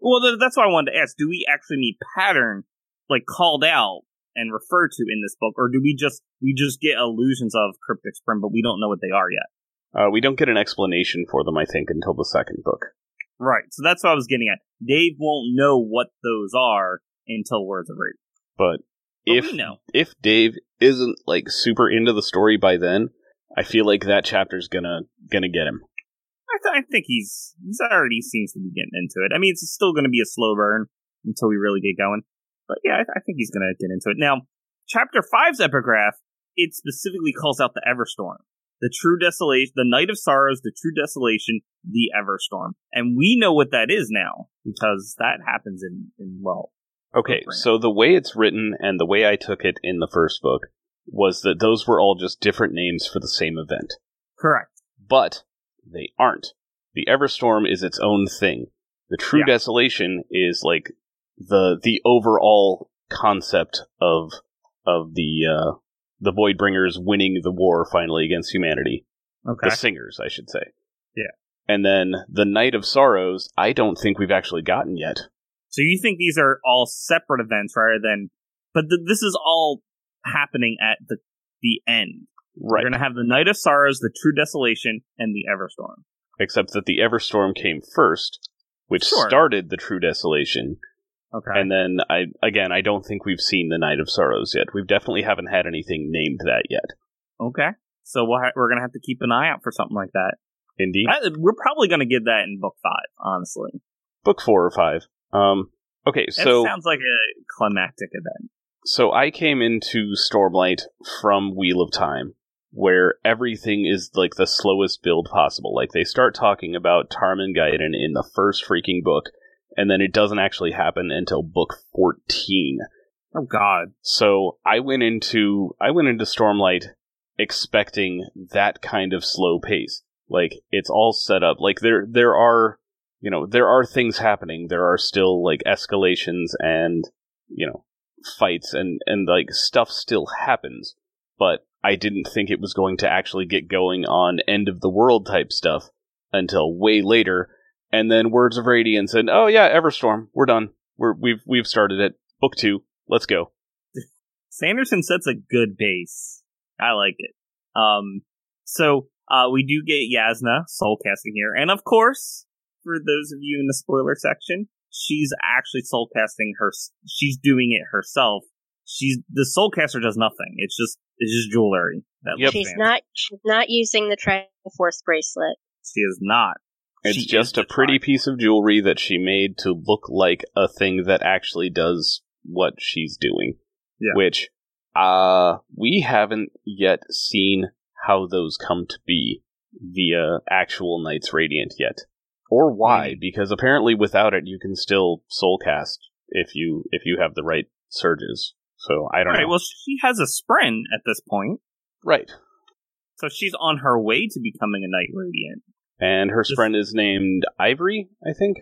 Well, th- that's why I wanted to ask: Do we actually meet pattern like called out and referred to in this book, or do we just we just get illusions of cryptic spren, but we don't know what they are yet? Uh we don't get an explanation for them i think until the second book Right. So that's what I was getting at. Dave won't know what those are until Words of Radiance. but But if if dave isn't like super into the story by then i feel like that chapter's gonna gonna get him I, th- I think he's he's already seems to be getting into it. I mean, it's still going to be a slow burn until we really get going. But yeah, I, th- I think he's going to get into it. Now, chapter five's epigraph it specifically calls out the Everstorm, the true desolation, the night of sorrows, the true desolation, the Everstorm, and we know what that is now because that happens in in well. Okay, so the way it's written and the way I took it in the first book was that those were all just different names for the same event. Correct. But they aren't. The Everstorm is its own thing. The True Yeah. Desolation is like the the overall concept of of the uh, the Voidbringers winning the war finally against humanity. Okay. The Singers, I should say. Yeah. And then the Night of Sorrows, I don't think we've actually gotten yet. So you think these are all separate events rather than, but th- this is all happening at the the end. Right. We're gonna have the Night of Sorrows, the True Desolation, and the Everstorm. except that the Everstorm came first, which Sure. started the True Desolation. Okay. And then I again, I don't think we've seen the Night of Sorrows yet. We definitely haven't had anything named that yet. okay. So we'll ha- we're gonna have to keep an eye out for something like that. Indeed, That- we're probably gonna get that in book five, honestly. book four or five. Um, okay, That so sounds like a climactic event. so I came into Stormlight from Wheel of Time, where everything is like the slowest build possible. Like they start talking about Tarmon Gai'don in the first freaking book, and then it doesn't actually happen until book fourteen. Oh God. So I went into I went into Stormlight expecting that kind of slow pace. Like it's all set up. Like there there are you know, there are things happening. There are still like escalations and you know, fights and and like stuff still happens. But I didn't think it was going to actually get going on end of the world type stuff until way later. And then Words of Radiance and oh yeah, Everstorm, we're done. We're we've we've started it. Book two. Let's go. Sanderson sets a good base. I like it. Um, so uh, we do get Jasnah soul casting here, and of course, for those of you in the spoiler section, she's actually soul casting her. She's doing it herself. She's the soul caster does nothing. It's just it's just jewelry. That Yep. She's not. She's not using the Triforce bracelet. She is not. It's She just a pretty the piece of jewelry that she made to look like a thing that actually does what she's doing. Yeah. Which, uh, we haven't yet seen how those come to be via actual Knights Radiant yet. Or why, Mhm. because apparently without it you can still soulcast if you if you have the right surges. So I don't right. know. Well, she has a spren at this point, right. so she's on her way to becoming a knight radiant. And her Just- spren is named Ivory, I think.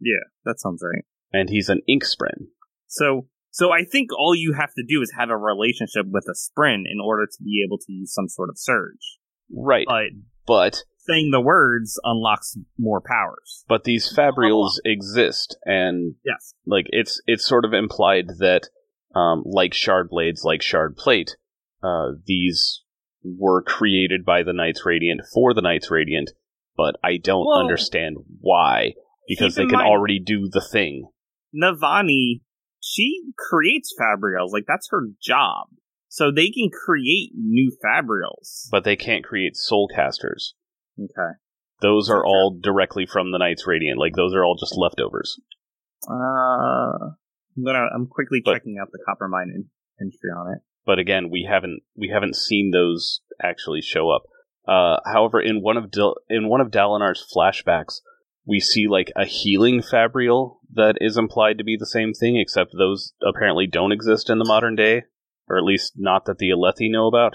Yeah, that sounds right. And he's an ink spren. So, so I think all you have to do is have a relationship with a spren in order to be able to use some sort of surge. Right. But but saying the words unlocks more powers. but these fabrials exist and Yes. like it's it's sort of implied that um, like shard blades like shard plate uh, these were created by the knights radiant for the knights radiant but i don't Well, understand why because they can mind- already do the thing Navani she creates Fabrials. Like that's her job. So they can create new Fabrials. But they can't create soul casters. Okay. Those are all directly from the Knights Radiant. Like those are all just leftovers. Uh, I'm gonna. I'm quickly But- checking out the Coppermind in, entry on it. But again, we haven't we haven't seen those actually show up. Uh, however, in one of Dil- in one of Dalinar's flashbacks, we see like a healing fabrial that is implied to be the same thing, except those apparently don't exist in the modern day, or at least not that the Alethi know about.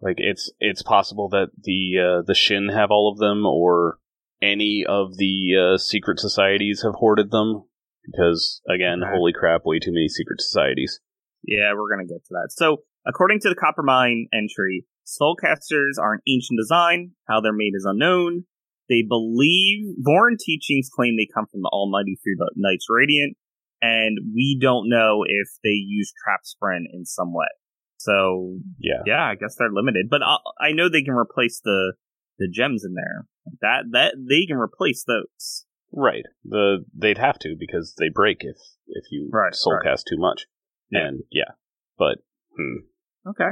Like it's it's possible that the uh, the Shin have all of them, or any of the uh, secret societies have hoarded them. Because again, Okay. holy crap, way too many secret societies. Yeah, we're gonna get to that. So, according to the Coppermind entry, soulcasters are an ancient design. How they're made is unknown. They believe Vorin teachings claim they come from the Almighty through the Knights Radiant, and we don't know if they use Trap Spren in some way. So, Yeah. yeah, I guess they're limited. But I, I know they can replace the the gems in there. That that they can replace those. Right. The they'd have to because they break if if you Right, soulcast right. too much. Yeah. And yeah. But hmm. Okay.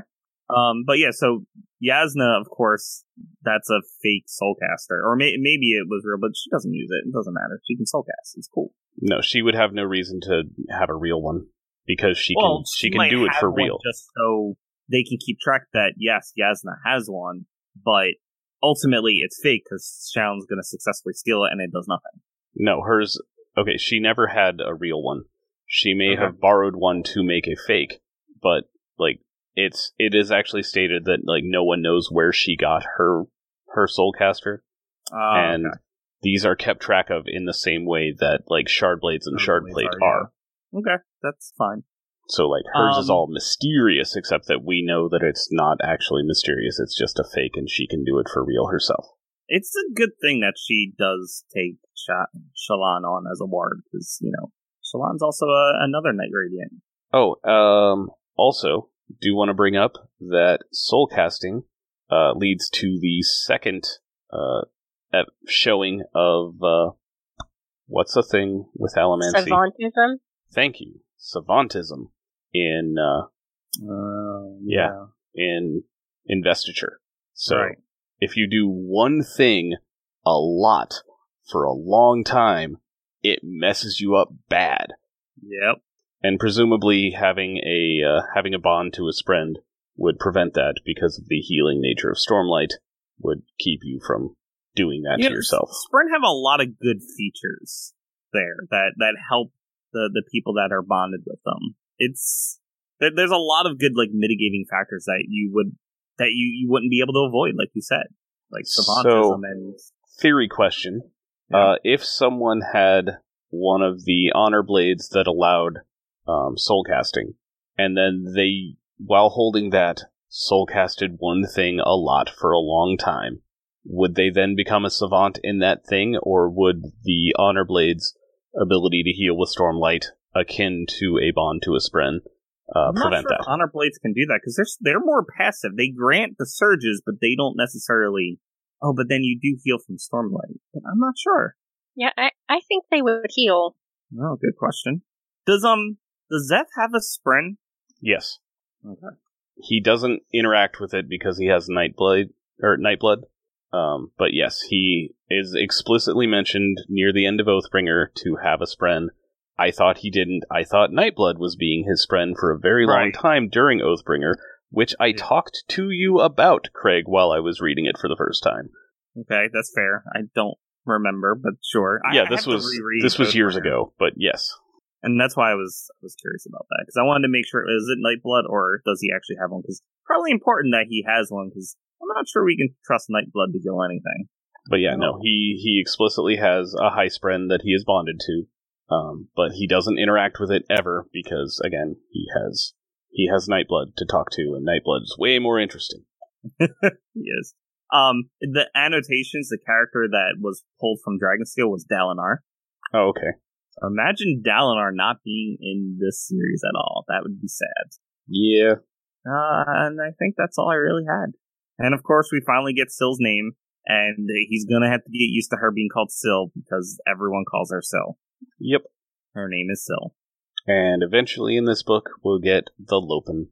Um, but yeah, so Jasnah, of course, that's a fake soulcaster, or may- maybe it was real, but she doesn't use it. It doesn't matter. She can soulcast. It's cool. no, she would have no reason to have a real one because she well, can she might can do it for real. just so they can keep track that yes, Jasnah has one, but ultimately it's fake because Shallan's going to successfully steal it and it does nothing. No, hers okay, she never had a real one. She may Okay. have borrowed one to make a fake, but like it's it is actually stated that like no one knows where she got her her soulcaster. Uh, and these are kept track of in the same way that like shard blades and shard plate are. Okay, that's fine. So like hers is Um, all mysterious, except that we know that it's not actually mysterious. It's just a fake, and she can do it for real herself. It's a good thing that she does take Sha- Shallan on as a ward because you know Shallan's also a, another Knight Radiant. Oh, um, also do want to bring up that soul casting uh, leads to the second uh, ep- showing of uh, what's the thing with Allomancy? Savantism? Thank you, savantism in uh, Uh, Yeah. in investiture. So Right. if you do one thing a lot for a long time, it messes you up bad. Yep. And presumably having a uh, having a bond to a spren would prevent that because of the healing nature of Stormlight would keep you from doing that Yeah, to yourself. Spren have a lot of good features there that that help the the people that are bonded with them. It's there, there's a lot of good like mitigating factors that you would that you you wouldn't be able to avoid, like you said, like savantism So- and Theory question. Yeah. Uh, if someone had one of the honor blades that allowed um, soul casting, and then they, while holding that, soul casted one thing a lot for a long time, would they then become a savant in that thing, or would the honor blade's ability to heal with stormlight, akin to a bond to a spren, uh, I'm not prevent sure that? honor blades can do that because they're they're more passive. They grant the surges, but they don't necessarily. Oh, but then you do heal from stormlight. But I'm not sure. Yeah, I, I think they would heal. Oh, good question. Does um does Szeth have a spren? Yes. Okay. he doesn't interact with it because he has Nightblade or Nightblood. Um, but yes, he is explicitly mentioned near the end of Oathbringer to have a spren. I thought he didn't. I thought Nightblood was being his spren for a very long time during Oathbringer, which I talked to you about, Craig, while I was reading it for the first time. Okay, that's fair. I don't remember, but sure. I- yeah, this was this was years ago, but yes. And that's why I was I was curious about that because I wanted to make sure is it Nightblood or does he actually have one? Because probably important that he has one because I'm not sure we can trust Nightblood to heal anything. But yeah, no, he he explicitly has a high spren that he is bonded to, um, but he doesn't interact with it ever because again, he has he has Nightblood to talk to, and Nightblood is way more interesting. He is. Um, the annotations, the character that was pulled from Dragonsteel was Dalinar. Oh, okay. Imagine Dalinar not being in this series at all. That would be sad. Yeah, Uh, and I think that's all I really had. And of course, we finally get Syl's name, and he's gonna have to get used to her being called Syl because everyone calls her Syl. yep. Her name is Sill. And eventually in this book, we'll get the Lopen.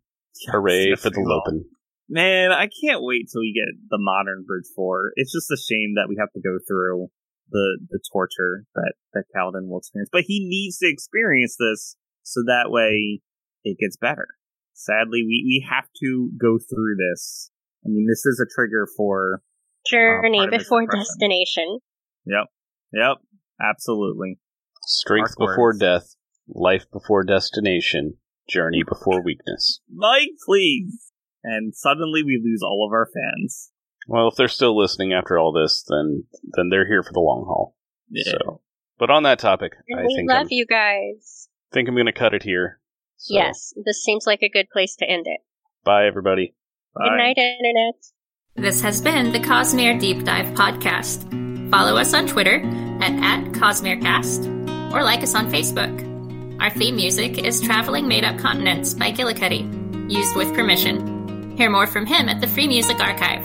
Hooray for the. Lopen. Man, I can't wait till we get the modern Bridge Four. It's just a shame that we have to go through the the torture that that Kaladin will experience, but he needs to experience this so that way it gets better. Sadly, we we have to go through this. I mean, this is a trigger for. Journey part of his before destination. Yep, yep, absolutely. Strength Mark before words. death, life before destination, journey before weakness. Mike, please. And suddenly we lose all of our fans. Well, if they're still listening after all this, then then they're here for the long haul. Yeah. So, but on that topic, And I we think love I'm, you guys. think I'm going to cut it here. So, Yes, this seems like a good place to end it. Bye, everybody. Bye. Good night, Internet. This has been the Cosmere Deep Dive Podcast. Follow us on Twitter at, at CosmereCast or like us on Facebook. Our theme music is Traveling Made Up Continents by Gillicuddy, used with permission. Hear more from him at the Free Music Archive.